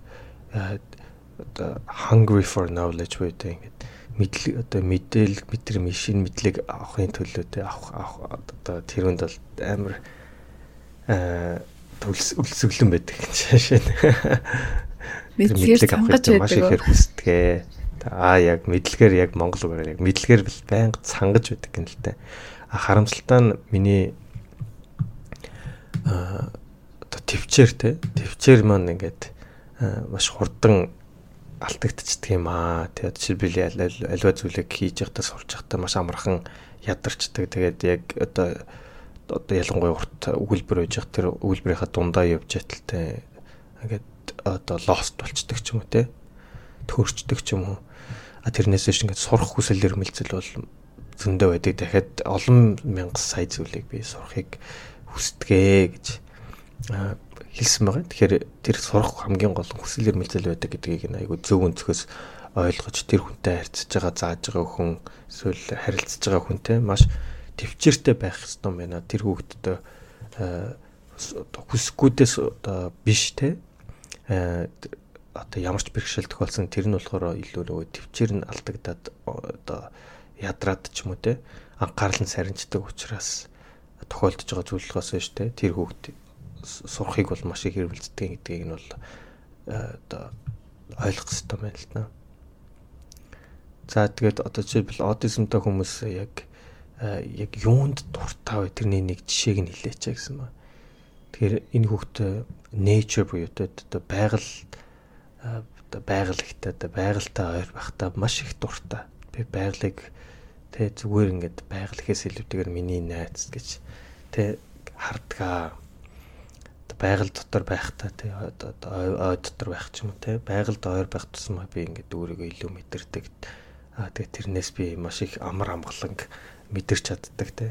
одоо hungry for knowledge байдаг ингээд мэдлэг одоо мэдээл метр машин мэдлэг авахын төлөө тэ авах одоо тэрүнд бол амар э өлсөглөн байдаг гэж шашаа. Мэдлэгээр цангаж байдаг. Маш ихээр хүсдэгэ. Аа яг мэдлэгээр яг монгол үгээр яг мэдлэгээр байнга цангаж байдаг юм л та. Харамсалтай нь миний одоо төвчээр те төвчээр маань ингээд маш хурдан алтагдчихдаг юм аа. Тэгээд жишээлбэл альва зүйлийг хийж явахдаа сурч явахдаа маш амархан ядарчдаг. Тэгээд яг одоо одоо ялангуяа урт өгүүлбэр байж явах тэр өгүүлбэрийнхаа дундаа явж яталтай ингээд одоо лост болчдөг ч юм уу те төрчдөг ч юм уу. А тэрнээс биш ингээд сурах хүсэл эрмэлзэл бол зөндөө байдаг. Дахиад олон мянган сая зүйлийг би сурахыг хүсдэгэ гэж хэлсэн байгаа. Тэгэхээр тэр сурах хамгийн гол хүсэл эрмэлзэл байдаг гэдгийг айгүй зөв өнцгөөс ойлгож тэр хүнтэй харьцаж байгаа зааж байгаа хүн эсвэл харилцаж байгаа хүнтэй маш төвчээртэй байх хэрэгтэй байна. Тэр хүүхдэд одоо хүсэхгүйдээс одоо биш те одоо ямар ч бэрхшээл тохиолсон тэр нь болохоор илүү нөгөө төвчээр нь алдагдаад одоо ядраад ч юм уу те анхаарал нь сарничдаг учраас тохиолдож байгаа зүйл болохоос биш те тэр хүүхд сурахыг бол маш их хэрэгэлцдэг гэдгийг нь бол одоо ойлгох хэрэгтэй байна л та. За тэгээд одоо жишээлбэл аутизмтай хүмүүс яг яг юунд дуртай вэ тэрний нэг жишээг нь хэлээч гэсэн ба. Тэгэхээр энэ хүүхд nature буюу одоо байгаль одоо байгальтай одоо байгальтай ойр байхдаа маш их дуртай. Би байгалыг тэ зүгээр ингээд байгаль ихээс илүүтэйгээр миний найз гэж тэ хардгаа байгаль дотор байхдаа тий ой дотор байх ч юм уу тий байгальд ойр байх тусмаа би ингээд өөрийгөө илүү мэдэрдэг. Аа тэгээ тэрнээс би маш их амар амгаланг мэдэрч чаддаг тий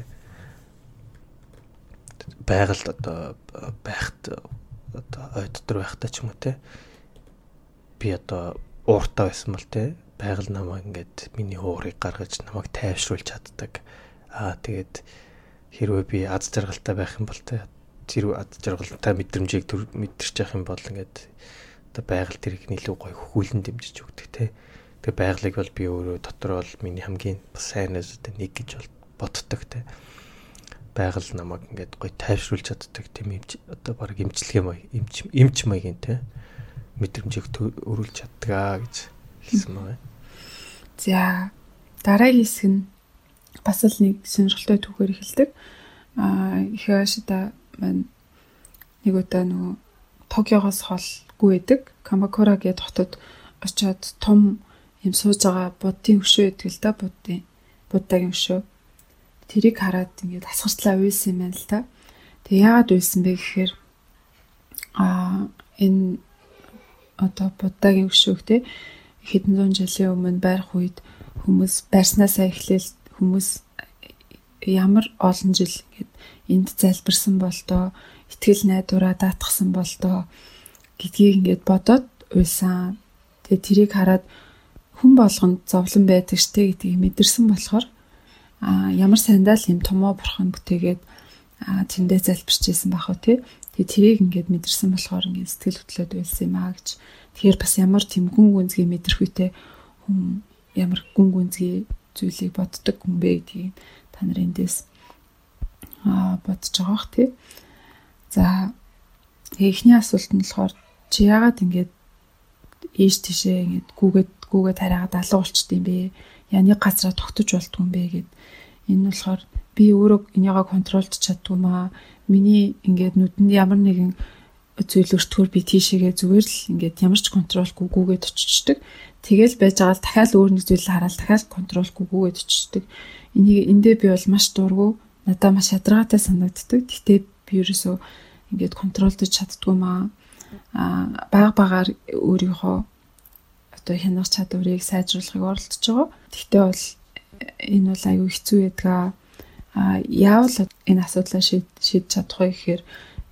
байгальд одоо байхад одоо ой дотор байхдаа ч юм уу тий би одоо ууртай байсан бол тий байгаль намайг ингээд миний хуурыг гаргаж намайг тайвшруулж чаддаг. Аа тэгээд хэрвээ би аз жаргалтай байх юм бол тий тэр ад жаргалтай мэдрэмжийг мэдэрч явах юм бол ингээд одоо байгаль тэрийг илүү гоё хөхүүлэн дэмжиж өгдөг те. Тэгээ байгалыг бол би өөрөө дотор бол миний хамгийн сайнаас одоо нэг гэж бол боддог те. Байгаль намайг ингээд гоё тайвшруулж чаддаг тийм эмч одоо баг эмчилгээ маяг эмч эмч маягийн те мэдрэмжийг өрүүлж чаддгаа гэж хэлсэн байна. За дараагийн хэсэг нь бас л нэг сонирхолтой түүхээр эхэлдэг. Аа их хашида маань нэг удаа нөгөө Токиогоос холгүй байдаг. Камакура гэдэг хотод очиод том юм сууж байгаа буддын өшөө гэдэг л да буддын буддагийн өшөө. Тэрийг хараад ингээд асгарчлаа уйлсан юм байна л та. Тэг яагаад уйлсан бэ гэхээр а энэ одоо буддагийн өшөөг те хэдэн зуун жилийн өмнө байрах үед хүмүүс байрснаасаа эхлээл хүмүүс ямар олон жил ингээд энд залбирсан болдоо итгэл найдвараа даатгсан болдоо гэдгийг ингээд бодоод уйсан. Тэгээ тэрийг хараад хүн болгонд зовлон байдаг штэ гэдгийг мэдэрсэн болохоор а ямар сандал юм томоо бурхан бүтээгээд тэндээ залбирчээсэн бах уу тий. Тэгээ тэрийг ингээд мэдэрсэн болохоор ингээд сэтгэл хөдлөөд байсан юм аа гэж. Тэгэхээр бас ямар тийм гүн гүнзгий мэдэрх үедээ хүн ямар гүн гүнзгий зүйлийг боддог хүн бэ гэдгийг та нарын эндээс бодож байгаа бох тий. За эхний асуулт нь болохоор чи яагаад ингэж ийш тишээ ингэж гүгээд гүгээд хараагаад алга болчт юм бэ? Яны газараа тогтож болтгүй юм бэ гэд. Энэ нь болохоор би өөрөө энийгээ контролд чаддгүй маа. Миний ингээд нүдэнд ямар нэгэн зүйл өртгөр би тийшээгээ зүгээр л ингээд ямар ч контролгүй гүгээд очичдаг. Тэгэл байж байгаа л дахиад өөр нэг зүйл хараад дахиад контролгүй гүгээд очичдаг. Энийг эндээ би бол маш дургу надад маш ядаргаатай санагддаг. Гэтэ би ерөөсөө ингээд контролдож чаддгүй маа. Аа баг багаар өөрийнхөө одоо хянах чадварыг сайжруулахыг оролдож байгаа. Тэгтээ бол энэ бол аюу хэцүү байдаг. Аа яавал энэ асуудлаа шийдэж чадах вэ гэхээр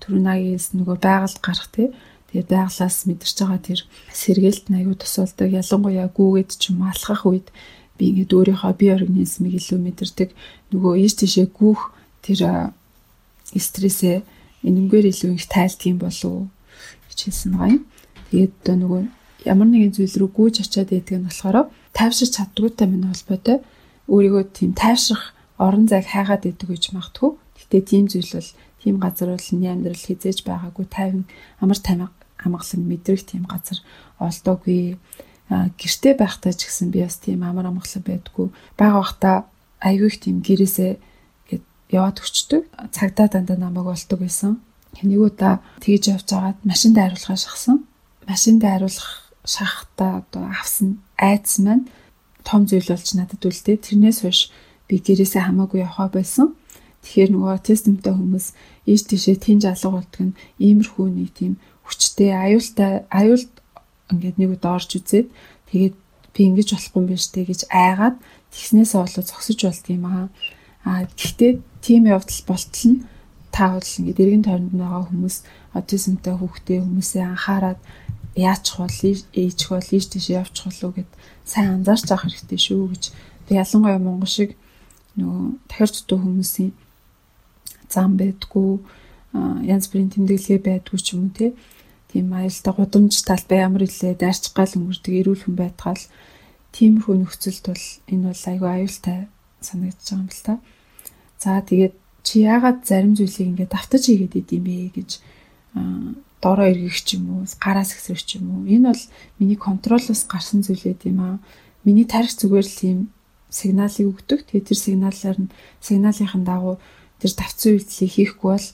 түрүүнагээс нөгөө байгальд гарах тий. Тэгээд байгалаас мэдэрч байгаа тэр сэргээлт аюу тусалдаг. Ялангуяа гүүгээд ч юм алхах үед би ингээд өөрийнхөө бие организмыг илүү мэдэрдэг нөгөө ийш тийшээ гүүх тэр стрессээ энэнгээр илүү их тайлдаг юм болов гэж хэлсэн байгаа юм. Тэгээд одоо нөгөө ямар нэгэн зүйл рүү гүйж очиад байдаг нь болохоор тайвширч чаддгүйтай минь холбоотой өөрийгөө тийм тайвшрах орон зайг хайгаад идэг гэж магтгүй. Гэтэ тийм зүйл бол тийм газар бол миний амьдрал хизээж байгаагүй тайван амар тамиг амгалан мэдрэх тийм газар олдоогүй гэрте байхдаа ч гэсэн би бас тийм амар амгалан байдгүй. Бага бахта айгүй их тийм гэрээсээ гээд яваад өчтдөг. Цагдаа дандаа намайг болдог байсан. Нэг удаа тэгж явж байгаад машинд хариулахаа шахсан. Машинд хариулах шахахтаа одоо авсан айдас маань том зүйл болж надад үлдээ. Тэрнээс хойш би гэрээсээ хамаагүй явхаа байсан. Тэгэхээр нөгөө аутизмтай хүмүүс ийш тийшээ тэнж алга болдог нь иймэрхүү нэг тийм хүчтэй аюултай аюул ингээд нэг удаа орж үзээд тэгээд би ингэж болохгүй юм биш үү гэж айгаад тэгснээсээ болоо зогсож болд юм аа. Аа гэхдээ тийм явдал болтол нь та бол ингээд эргэн тойронд байгаа хүмүүс аутизмтай хүүхдээ хүмүүсээ анхаарад яачих бол ээжих бол ийш тийш явчих болов гэд сайн анзаарч авах хэрэгтэй шүү гэж би ялангуяа монгол шиг нөгөө тахир дутуу хүмүүсийн зам байдгүй янз бүрийн тэмдэглэгээ байдгүй ч юм уу те тийм аюултай гудамж талбай ямар илээ дайрч гал өнгөрдөг эрүүл хүн байтгаал тиймэрхүү нөхцөлд бол энэ бол айгүй аюултай санагдаж байгаа юм л та. За тэгээд чи яагаад зарим зүйлийг ингээд давтаж хийгээд идэм бэ гэж дороо эргэх ч юм уу гараас ихсрэх ч юм уу энэ бол миний контролоос гарсан зүйл байд юм аа миний тарих зүгээр л тийм сигналыг өгдөг. Тэгээд тэр сигналаар нь сигналын дагуу тэр давцсан үйлдэлийг хийхгүй бол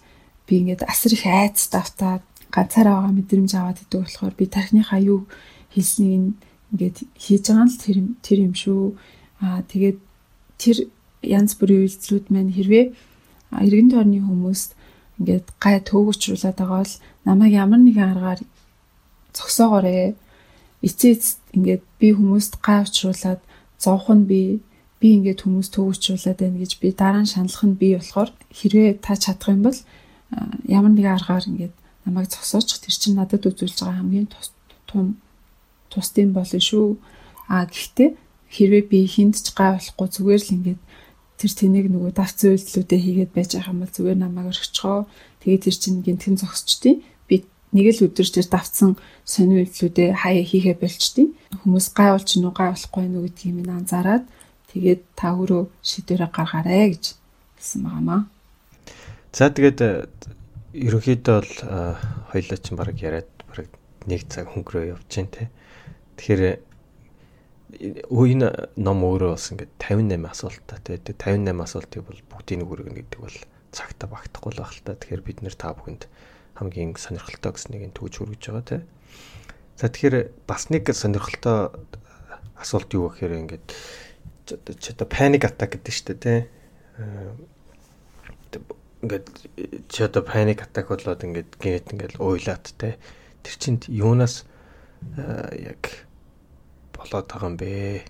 би ингээд асар их айц давтаад ганцаараа байгаа мэдрэмж аваад идэг болохоор би тархиныхаа юу хэлснийг ингээд хийж байгаа нь тэр тэр юм шүү. Аа тэгээд тэр янз бүрийн үйлдэлүүд маань хэрвээ иргэн тойрны хүмүүст ингээд гай төөгөчрүүлээд байгаа бол намайг ямар нэгэн аргаар зогсоогоорой. Эцээц ингээд би хүмүүст гай учруулад зовх нь би би ингээд хүмүүс төөгөчрүүлээд байна гэж би дараа нь шаналх нь би болохоор хэрвээ та чадах юм бол ямар нэгэн аргаар ингээд намайг зогсоочих тэр чинь надад үзүүлж байгаа хамгийн том тусдын болно шүү. А гэхдээ хэрвээ би хинт ч гай болохгүй зүгээр л ингээд тэр тэнийг нөгөө давц үйлдэлүүдээ хийгээд байж байгаа юм бол зүгээр намайг орхичгоо. Тэгээд тэр чинь гинтхэн зогсчтیں۔ Нэг л өдөр тэр давцсан сонио үйлдэлүүдээ хаяа хийгээ болчтیں۔ Хүмүүс гай болж гинүү гай болохгүй нү гэдгийг минь анзаараад тэгээд та өөрөө шийдвэрээ гаргаарэ гэж хэлсэн байгаамаа. За тэгээд ерөнхийдөө бол хоёлаа ч баг яриад баг нэг цаг хөнгөрөө явж байна те. Тэгэхээр энэ ном өөрөө бас ингээд 58 асуултаа те. 58 асуултыг бол бүгдийг нэг үргэн гэдэг бол цагта багтахгүй л байх л та. Тэгэхээр бид нэр та бүхэнд хамгийн сонирхолтой гэсэн нэг төгж хүргэж байгаа те. За тэгэхээр бас нэг сонирхолтой асуулт юу гэхээр ингээд ч одоо паник атак гэдэг шүү дээ те. Ингээд чи одоо паник атак болоод ингээд гинет ингээд уйлаад те. Тэр чинь юунаас яг болоод байгаа юм бэ?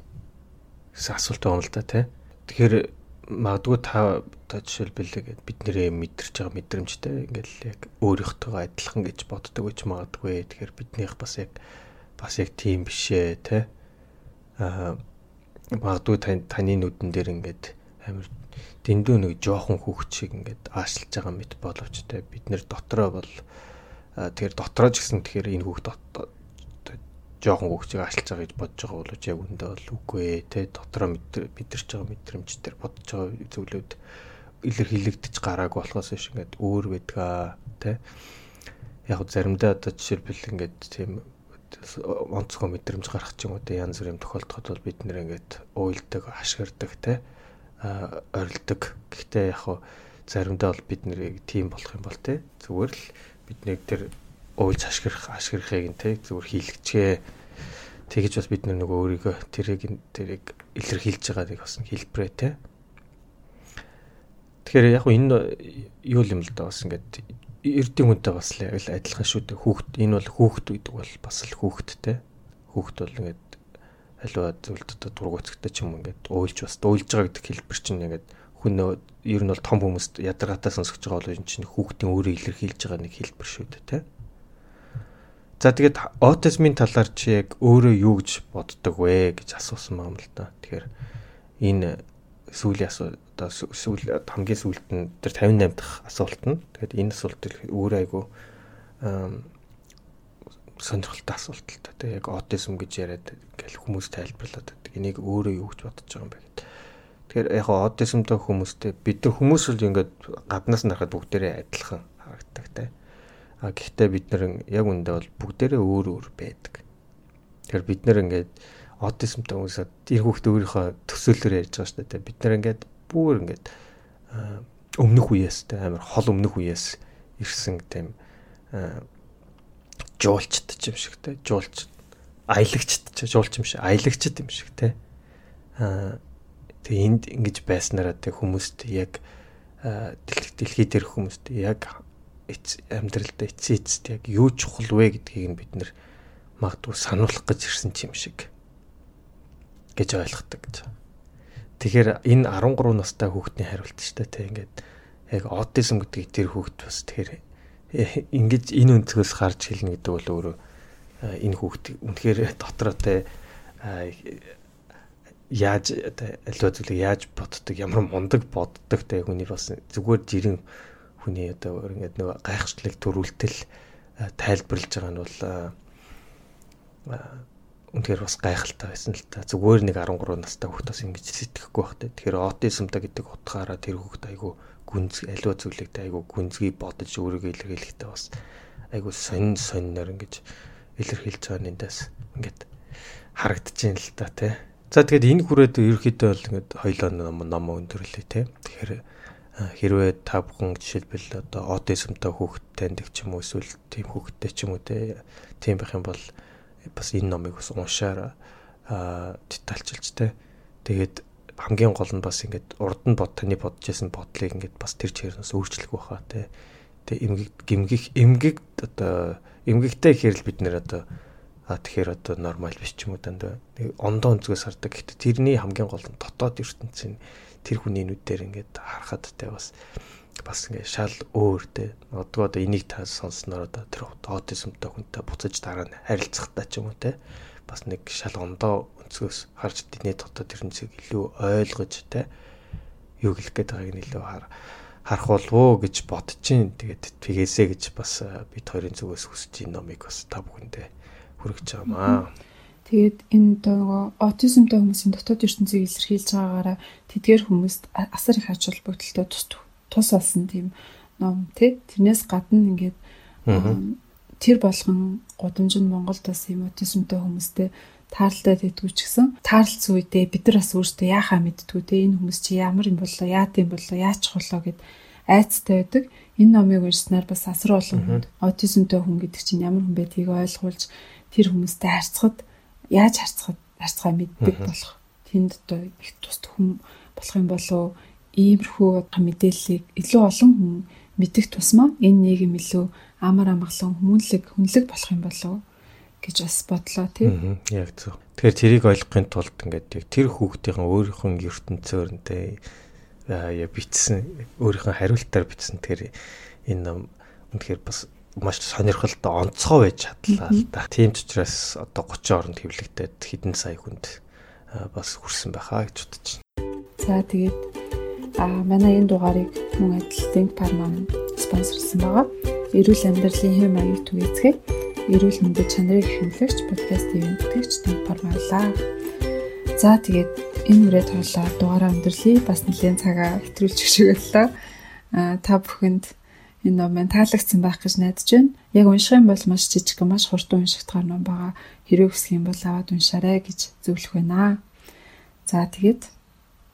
Гэсэн асуулт байна л да те. Тэгэхээр магадгүй та одоо жишээлбэл бид нэрээ мэдэрч байгаа мэдрэмжтэй ингээл яг өөрийнхтойгоо адилхан гэж боддог гэж магадгүй. Тэгэхээр биднийх бас яг бас яг тийм бишээ те аа магадгүй таны нүдэн дээр ингээд амар дэндүү нэг жоохон шиг ингээд аашлж байгаа мэт боловч те бид нэр дотроо бол тэгэхээр дотроо ч гэсэн тэгэхээр энэ хүүхд жоохон хүүхдийг аашлж байгаа гэж бодож байгаа бол яг үндэ бол үгүй ээ те дотроо мэдэрч байгаа мэдрэмж төр бодож байгаа зүйлүүд илэрхийлэгдэж гарааг болохоос биш ингээд өөр байдгаа те яг заримдаа одоо жишээлбэл ингээд тийм онцгой мэдрэмж гарах ч юм уу те янз бүрийн тохиолдоход бол бид нэр ингээд уйлдаг ашигладаг те орилдог. Гэхдээ яг заримдаа бол бид нэрийг тийм болох юм бол те зүгээр л биднийг тэр уйлж ашиглах ашиглахыг нь те зүгээр хийлгчээ. Тэгэж бас бид нөгөө өөрийгөө тэрийг тэрийг илэрхийлж байгааг бас хэлбэрээ те. Тэгэхээр яг энэ юу юм л да бас ингээд эрдэм хүнтэй бас л адилхан шүү дээ. Хүүхд энэ бол хүүхд гэдэг бол бас л хүүхд те. Хүүхд бол ингээд аливаа зүйлд одоо дургуцагтай ч юм ингээд уйлж бас уйлж байгаа гэдэг хэлбэр чинь ингээд хүн ер нь бол том хүмүүст ядаргаатай сонсгож байгаа бол энэ чинь хүүхдийн өөрөө илэрхийлж байгаа нэг хэлбэр шүү дээ тий. За тэгээд аутизмын талаар чи яг өөрөө юу гэж боддог вэ гэж асуусан юм л да. Тэгэхээр энэ сүүлийн асуулт одоо сүүл хамгийн сүүлд нь тэр 58 дахь асуулт нь тэгээд энэ асуулт өөрөө айгу сонирхолтой асуулт л та. Тэг яг аутизм гэж яриад ингээл хүмүүс тайлбарлаад байдаг. Энийг өөрөө юу гэж бодож байгаа юм бэ гэдэг. Тэгэхээр яг аутизмтай хүмүүстэй бид нар хүмүүс л ингээд гаднаас нь харахад бүгдээрээ адилхан. А гэхдээ бид нар яг үндэ бол бүгдээрээ өөр өөр байдаг. Тэгэхээр бид нар ингээд аутизмтай хүмүүсээ тэр хүүхдээ өөрийнхөө төсөөлөөр ярьж байгаа шүү дээ. Бид нар ингээд бүр ингээд өмнөх үеэс те амар хол өмнөх үеэс ирсэн тийм жуулчд ч юм шиг те жуулч аялагчд ч жуулч юм шиг аялагчд юм шиг те аа тэгээ энд ингэж байснараа тэг хүмүүст яг дэлхий дээр хүмүүст яг амьдралдаа эцсийн эцэст яг юу чухал вэ гэдгийг нь бид нэр магадгүй сануулах гэж ирсэн юм шиг гэж ойлгодог гэж. Тэгэхээр энэ 13 настай хүүхдийн хариулт шүү дээ те ингээд яг аутизм гэдэг тэр хүүхд бас тэгэхээр ингэж энэ өнцгөөс харж хэлнэ гэдэг бол өөрөө энэ хүүхд үнэхээр дотроо те яаж аливаа зүйлийг яаж боддог ямар мундаг боддог те хүний бас зүгээр жирийн хүний одоо ингээд нөгөө гайхшлыг төрүүлтэл тайлбарлаж байгаа нь бол үнэхээр бас гайхалтай байсан л та зүгээр нэг 13 настай хүүхд бас ингэж сэтгэхгүй байх те тэгэхээр аутизмтай гэдэг утгаараа тэр хүүхд айгу гүнз аливаа зүйлийг айгу гүнзгий бодож өөрийгөө илэрхийлэхдээ бас айгу сонин сониноор ингэж илэрхийлж байгаа нэндээс ингээд харагдаж байна л та тий. За тэгээд энэ хүрээд ерөөхдөө бол ингээд хоёлоо ном өндөрлөө те. Тэгэхээр хэрвээ та бүхэн жишээлбэл одоо аутизмтай хүүхэд таньдаг ч юм уу эсвэл тийм хүүхэдтэй ч юм уу тийм байх юм бол бас энэ номыг бас уншаар детальчилж те. Тэгээд хамгийн гол нь бас ингээд урд нь бод таны бодож байсан бодлыг ингээд бас тэр чигээрээс өөрчлөх байхаа те. Тэгээ эмгэг гимгих эмгэг одоо эмгэгтэй хэрэл бид нэр одоо А тэгэхээр одоо нормал биш ч юм уу дандаа ондоо өнцгөөс хардаг. Гэхдээ тэрний хамгийн гол нь дотоод ертөнцийн тэр хүний нүдээр ингээд харахад те бас бас ингээд шал өөр те. Одгоо одоо энийг та сонссноор одоо тэр аутизмтай хүнтэй буцаж дараа нь харилцахтаа ч юм уу те. Бас нэг шал ондоо өнцгөөс харж диний дотоод ертөнцийг илүү ойлгож те. Юу гэлэх гээд байгааг нь илүү хар харах болов уу гэж бодож чинь тэгээд тгээсэ гэж бас бид хоёрын зүгээс хүсэж ин номыг бас та бүхэндээ хүрэж байгаамаа. Тэгээд энэ нөгөө аутизмтай хүмүүсийн дотоод ертөнцийг илэрхийлж байгаагаараа тэдгээр хүмүүст асар их ач холбогдолтой тус тус болсон тийм ном тий. Тэрнээс гадна ингээд тэр болгон гудамж нь Монголд бас юм аутизмтай хүмүүстэй таарлалтай байдгүй ч гэсэн таарлц үедээ бид нар бас өөртөө яахаа мэдтгүү те. Энэ хүмүүс чи ямар юм болоо яат юм болоо яачих болоо гэд айцтай байдаг. Энэ номыг уншсанаар бас асар олон хүнд аутизмтай хүн гэдэг чинь ямар хүн байдгийг ойлгуулж тэр хүмүүстэй харьцахад яаж харьцахад харьцгаа мэддэг болох. Тэнд одоо их тус хүн болох юм болоо иймэрхүү мэдээллийг илүү олон хүн мэдэх тусмаа энэ нийгэм илүү амар амгалан хүмүүнлэг хүнлэг болох юм болоо гэж бас бодлоо тийм. Яг зөв. Тэгэхээр тэрийг ойлгохын тулд ингээд яг тэр хүүхдийн өөрийнхөө ертөнцөөр нэ яа бичсэн өөрийнхөө хариултаар бичсэн тэгэхээр энэ ном үнэхээр бас маш сонирхолтой онцгой байж чадлаа л да. Тийм ч учраас одоо 30 оронд хэвлэгдээд хэдэн сая хүнд бас хүрсэн байхаа гэж бодож байна. За тэгээд а манай энэ дугаарыг мөн адил Think Parman спонсорсон байгаа. Эрүүл амьдралын хэм маяг түгээцгээ эрүүл мэндэд чанарыг хэмлэгч подкаст ивент Think Parman-лаа. За тэгээд энэ үрээ тоолоо дугаараа өндөрлөе. Бас нэлээд цагаа хэтрүүлчих шиг боллоо. А та бүхэнд энэ ном маань таалагдсан байх гэж найдаж байна. Яг унших юм бол маш жижиг маш хурдан уншигдгаар ном байгаа. Хэрэг өсөх юм бол аваад уншаарай гэж зөвлөх байна. За тэгээд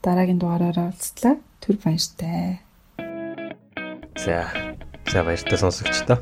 дараагийн дугаараараа уулзлаа. Түр баяртай. За. За баяртай сонсогчдоо.